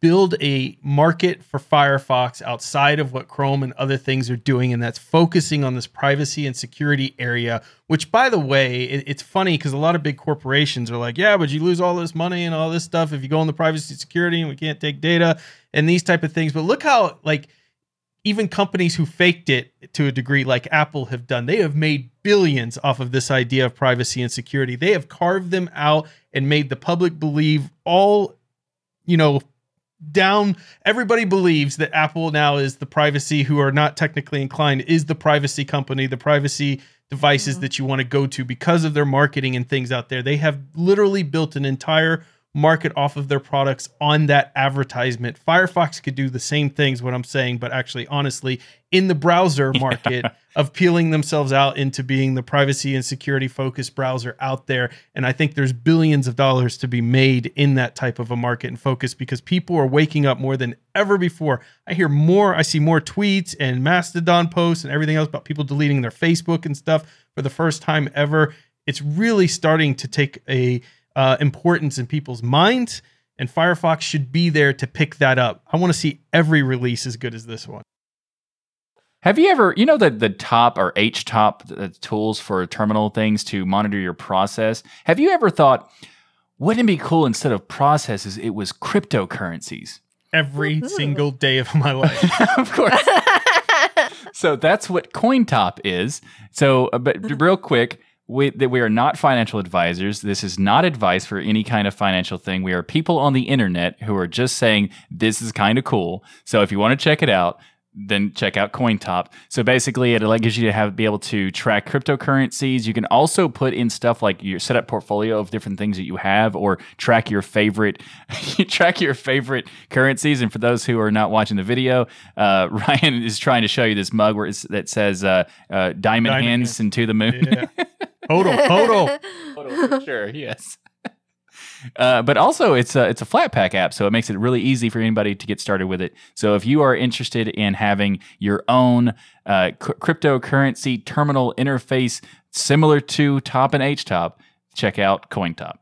Build a market for Firefox outside of what Chrome and other things are doing, and that's focusing on this privacy and security area. Which, by the way, it, it's funny because a lot of big corporations are like, "Yeah, but you lose all this money and all this stuff if you go in the privacy security, and we can't take data and these type of things." But look how like even companies who faked it to a degree like Apple have done, they have made billions off of this idea of privacy and security. They have carved them out and made the public believe all, you know, down everybody believes that Apple now is the privacy who are not technically inclined is the privacy company, the privacy devices Mhm. that you want to go to because of their marketing and things out there. They have literally built an entire market off of their products on that advertisement. Firefox could do the same things what I'm saying, but actually honestly in the browser market of peeling themselves out into being the privacy and security focused browser out there. And I think there's billions of dollars to be made in that type of a market and focus because people are waking up more than ever before. I hear more, I see more tweets and Mastodon posts and everything else about people deleting their Facebook and stuff for the first time ever. It's really starting to take a uh, importance in people's minds, and Firefox should be there to pick that up. I want to see every release as good as this one. Have you ever, you know, the the top or H top uh, tools for terminal things to monitor your process? Have you ever thought, wouldn't it be cool instead of processes, it was cryptocurrencies? Every Woohoo. single day of my life. of course. so that's what CoinTop is. So, uh, but real quick, we, that we are not financial advisors. This is not advice for any kind of financial thing. We are people on the internet who are just saying this is kind of cool. So if you want to check it out, then check out CoinTop. So basically, it allows you to have be able to track cryptocurrencies. You can also put in stuff like your set up portfolio of different things that you have, or track your favorite track your favorite currencies. And for those who are not watching the video, uh, Ryan is trying to show you this mug where it's, that says uh, uh, "Diamond, Diamond hands, hands. into the moon." Yeah. Total, total. For sure. Yes. Uh, but also, it's a it's a Flatpak app, so it makes it really easy for anybody to get started with it. So if you are interested in having your own uh, c- cryptocurrency terminal interface similar to Top and HTOP, check out CoinTop.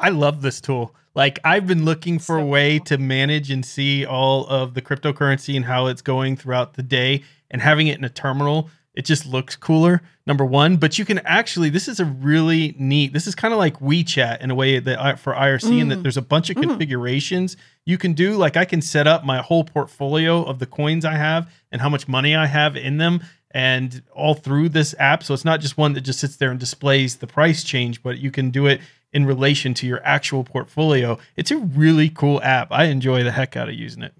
I love this tool. Like I've been looking for a way to manage and see all of the cryptocurrency and how it's going throughout the day and having it in a terminal, it just looks cooler. Number 1, but you can actually this is a really neat. This is kind of like WeeChat in a way that I, for IRC and that Mm. there's a bunch of Mhm. configurations you can do like I can set up my whole portfolio of the coins I have and how much money I have in them and all through this app. So it's not just one that just sits there and displays the price change, but you can do it in relation to your actual portfolio. It's a really cool app. I enjoy the heck out of using it.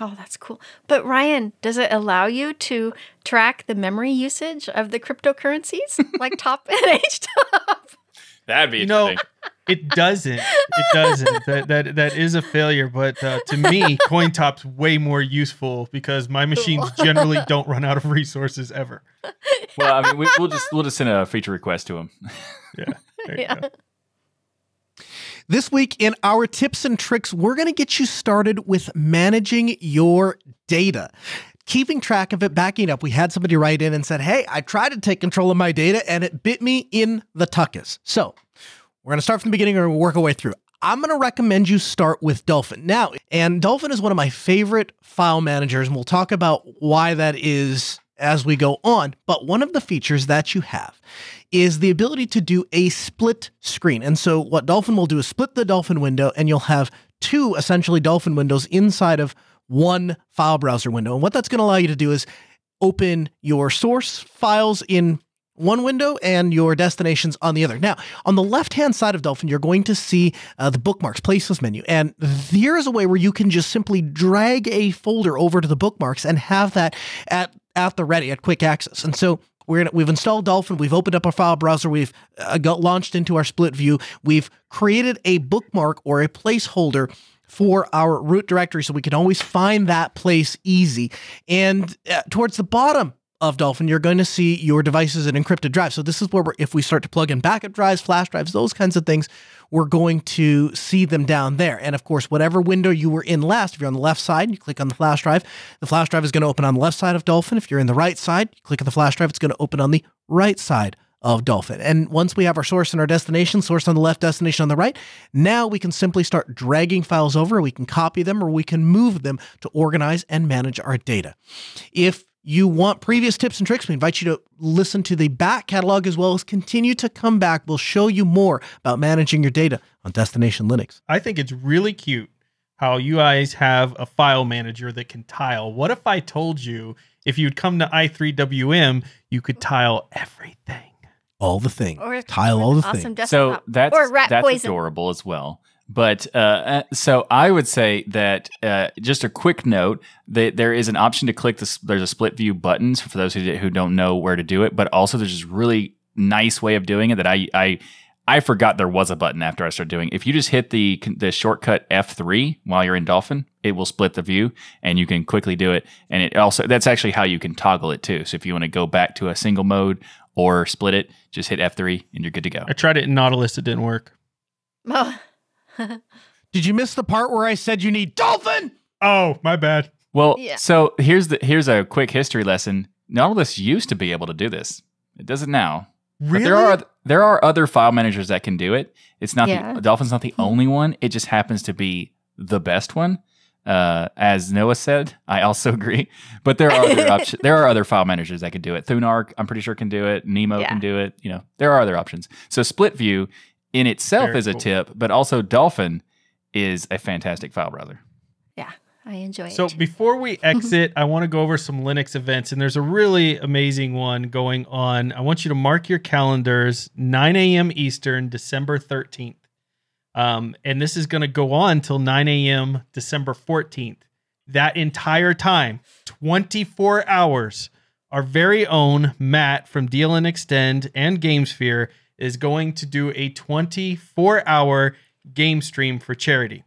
Oh, that's cool. But Ryan, does it allow you to track the memory usage of the cryptocurrencies like top and H top? That'd be You know. It doesn't. It doesn't. that that that is a failure. But uh, to me, CoinTop's way more useful because my machines generally don't run out of resources ever. well, I mean, we, we'll just we'll just send a feature request to him. There you Yeah. go. This week in our tips and tricks, we're going to get you started with managing your data. Keeping track of it, backing up. We had somebody write in and said, Hey, I tried to take control of my data and it bit me in the tuckus. So we're going to start from the beginning and work our way through. I'm going to recommend you start with Dolphin. Now, and Dolphin is one of my favorite file managers, and we'll talk about why that is as we go on. But one of the features that you have is the ability to do a split screen. And so, what Dolphin will do is split the Dolphin window, and you'll have two essentially Dolphin windows inside of one file browser window. And what that's going to allow you to do is open your source files in one window and your destinations on the other. Now, on the left hand side of Dolphin, you're going to see uh, the bookmarks places menu. And there is a way where you can just simply drag a folder over to the bookmarks and have that at, at the ready, at quick access. And so we're gonna, we've installed Dolphin. We've opened up our file browser. We've uh, got launched into our split view. We've created a bookmark or a placeholder for our root directory so we can always find that place easy. And uh, towards the bottom of Dolphin, you're going to see your devices and encrypted drives. So this is where if we start to plug in backup drives, flash drives, those kinds of things, we're going to see them down there. And of course, whatever window you were in last, if you're on the left side, you click on the flash drive. The flash drive is going to open on the left side of Dolphin. If you're in the right side, you click on the flash drive, it's going to open on the right side of Dolphin. And once we have our source and our destination, source on the left, destination on the right, now we can simply start dragging files over. We can copy them or we can move them to organize and manage our data. If you want previous tips and tricks, we invite you to listen to the back catalog as well as continue to come back. We'll show you more about managing your data on Destination Linux. I think it's really cute how you guys have a file manager that can tile. What if I told you if you'd come to i3WM, you could tile everything? All the things. Or Tile all the awesome things. So that's or rat that's poison. adorable as well. But uh, uh, so I would say that uh, just a quick note that there is an option to click this. There's a split view buttons for those who who don't know where to do it. But also there's this really nice way of doing it that I I I forgot there was a button after I started doing. it. If you just hit the the shortcut F3 while you're in Dolphin, it will split the view and you can quickly do it. And it also that's actually how you can toggle it too. So if you want to go back to a single mode or split it, just hit F3 and you're good to go. I tried it in Nautilus, it didn't work. Oh, Did you miss the part where I said you need Dolphin? Oh, my bad. Well, Yeah. so here's the here's a quick history lesson. Nautilus used to be able to do this. It doesn't now. Really? But there are there are other file managers that can do it. It's not Yeah. the Dolphin's not the only one. It just happens to be the best one. Uh, as Noah said, I also agree. But there are other options. There are other file managers that can do it. Thunar, I'm pretty sure can do it. Nemo Yeah. can do it. You know, there are other options. So Split View in itself Very is a cool. tip, but also Dolphin is a fantastic file browser. yeah, I enjoy So it. So before we exit, I want to go over some Linux events, and there's a really amazing one going on. I want you to mark your calendars, 9 a.m. Eastern, December 13th. Um, and this is going to go on till 9 a.m. December 14th. That entire time, 24 hours, our very own Matt from DLN Extend and GameSphere is going to do a 24 hour game stream for charity.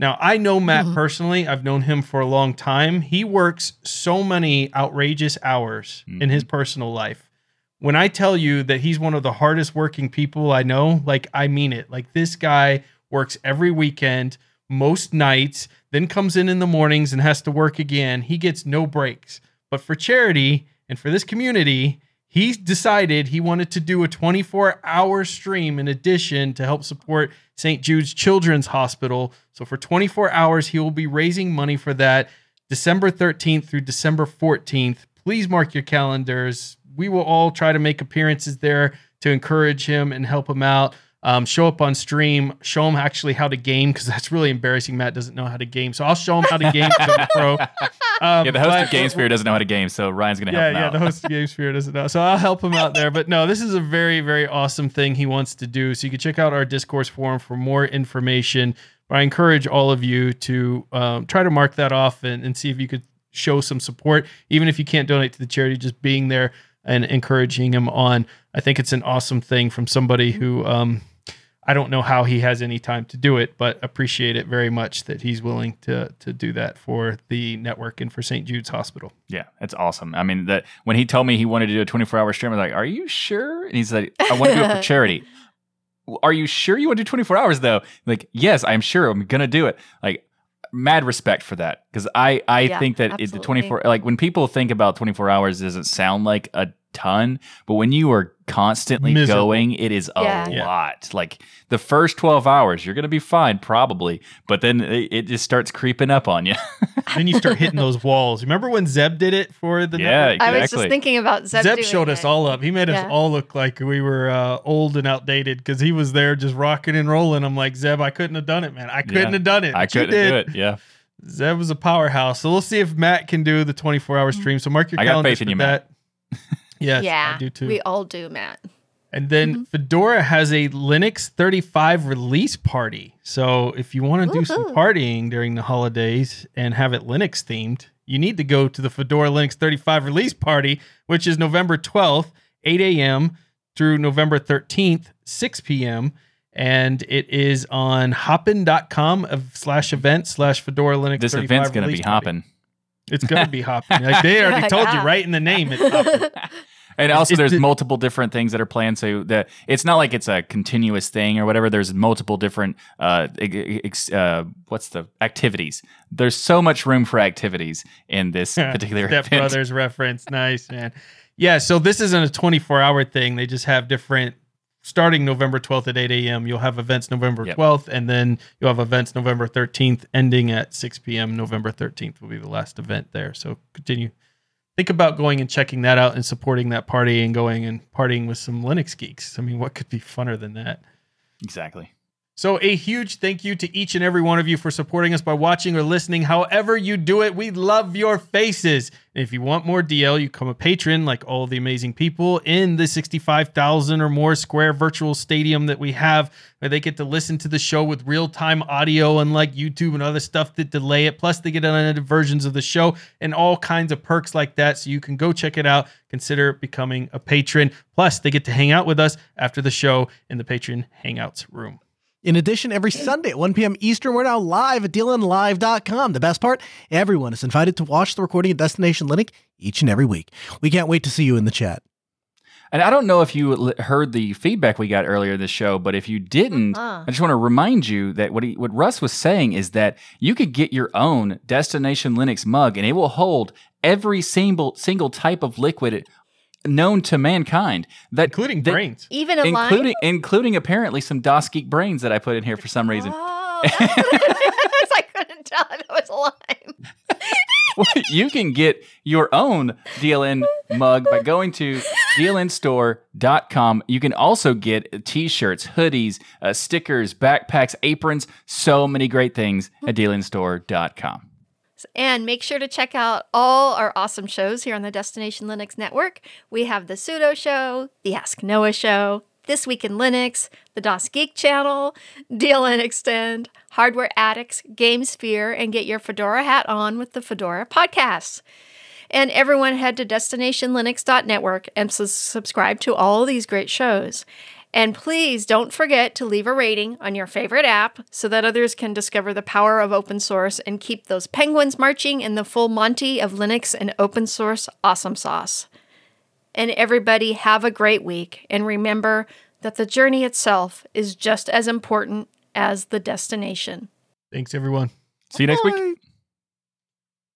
Now, I know Matt Mhm. personally. I've known him for a long time. He works so many outrageous hours in his personal life. When I tell you that he's one of the hardest working people I know, like I mean it. Like this guy works every weekend, most nights, then comes in in the mornings and has to work again. He gets no breaks. But for charity and for this community, he decided he wanted to do a 24 hour stream in addition to help support St. Jude's Children's Hospital. So for 24 hours, he will be raising money for that December 13th through December 14th. Please mark your calendars. We will all try to make appearances there to encourage him and help him out. Um, show up on stream, show him actually how to game because that's really embarrassing. Matt doesn't know how to game, so I'll show him how to game. Pro. Um, Yeah, the host but- of Gamesphere doesn't know how to game, so Ryan's gonna help yeah, him yeah, out. the host of Gamesphere doesn't know. So I'll help him out there. But no, this is a very, very awesome thing he wants to do. So you can check out our discourse forum for more information. But I encourage all of you to um, try to mark that off and, and see if you could show some support, even if you can't donate to the charity, just being there and encouraging him on. I think it's an awesome thing from somebody who um, I don't know how he has any time to do it, but appreciate it very much that he's willing to to do that for the network and for St. Jude's Hospital. Yeah, it's awesome. I mean, that when he told me he wanted to do a 24 hour stream, I was like, "Are you sure?" And he's like, "I want to do it for charity." Are you sure you want to do 24 hours though? Like, yes, I'm sure. I'm gonna do it. Like, mad respect for that because I I Yeah, think that it, the 24 like when people think about 24 hours, it doesn't sound like a ton, but when you are constantly Miserable. going, it is a Yeah. Yeah. lot. Like the first 12 hours, you're gonna be fine probably, but then it, it just starts creeping up on you. then you start hitting those walls. Remember when Zeb did it for the Yeah, network? I was just thinking about Zeb. Zeb, doing showed us all up. He made us all look like we were uh, old and outdated because he was there just rocking and rolling. I'm like, Zeb, I couldn't have done it, man. I couldn't Yeah. have done it. I couldn't do it. Yeah. Zeb was a powerhouse. So we'll see if Matt can do the 24 hour stream. So mark your I got calendars faith in you, that. Matt. yes, yeah, I do too. we all do, Matt. And then Mm-hmm. Fedora has a Linux 35 release party. So if you want to do some partying during the holidays and have it Linux themed, you need to go to the Fedora Linux 35 release party, which is November 12th, 8 a.m. through November 13th, 6 p.m. And it is on hopin.com of slash event slash Fedora Linux. This 35 event's going to release be party. Hopping. It's going to be hopping. Like they already told you right in the name. It's hopping. And also, Is there's the- multiple different things that are planned. So that it's not like it's a continuous thing or whatever. There's multiple different uh, ex- ex- uh what's the activities. There's so much room for activities in this particular Step event. Brothers reference. Nice, man. Yeah, so this isn't a 24 hour thing. They just have different, starting November 12th at 8 a.m. You'll have events November Yep. 12th, and then you'll have events November 13th, ending at 6 p.m. November 13th will be the last event there. So continue. Think about going and checking that out and supporting that party and going and partying with some Linux geeks. I mean, what could be funner than that? Exactly. So, a huge thank you to each and every one of you for supporting us by watching or listening. However, you do it, we love your faces. And if you want more DL, you become a patron like all the amazing people in the 65,000 or more square virtual stadium that we have, where they get to listen to the show with real time audio, unlike YouTube and other stuff that delay it. Plus, they get unedited versions of the show and all kinds of perks like that. So, you can go check it out. Consider becoming a patron. Plus, they get to hang out with us after the show in the patron hangouts room. In addition, every Sunday at 1 p.m. Eastern, we're now live at DLNLive.com. The best part, everyone is invited to watch the recording of Destination Linux each and every week. We can't wait to see you in the chat. And I don't know if you heard the feedback we got earlier this show, but if you didn't, Uh-uh. I just want to remind you that what he, what Russ was saying is that you could get your own Destination Linux mug, and it will hold every single single type of liquid known to mankind, that including that- brains. Even a including line. including apparently some DasGeek brains that I put in here for some reason. Oh, that's what it is. I couldn't tell it was a line. you can get your own DLN mug by going to dlnstore.com. You can also get t-shirts, hoodies, uh, stickers, backpacks, aprons, so many great things at dlnstore.com. And make sure to check out all our awesome shows here on the Destination Linux Network. We have the Sudo Show, the Ask Noah Show, This Week in Linux, the DasGeek Channel, DLN Extend, Hardware Addicts, GameSphere, and get your Fedora hat on with the Fedora podcasts. And everyone head to destinationlinux.network and sus- subscribe to all these great shows. And please don't forget to leave a rating on your favorite app so that others can discover the power of open source and keep those penguins marching in the full Monty of Linux and open source awesome sauce. And everybody have a great week. And remember that the journey itself is just as important as the destination. Thanks, everyone. See you next week. Bye.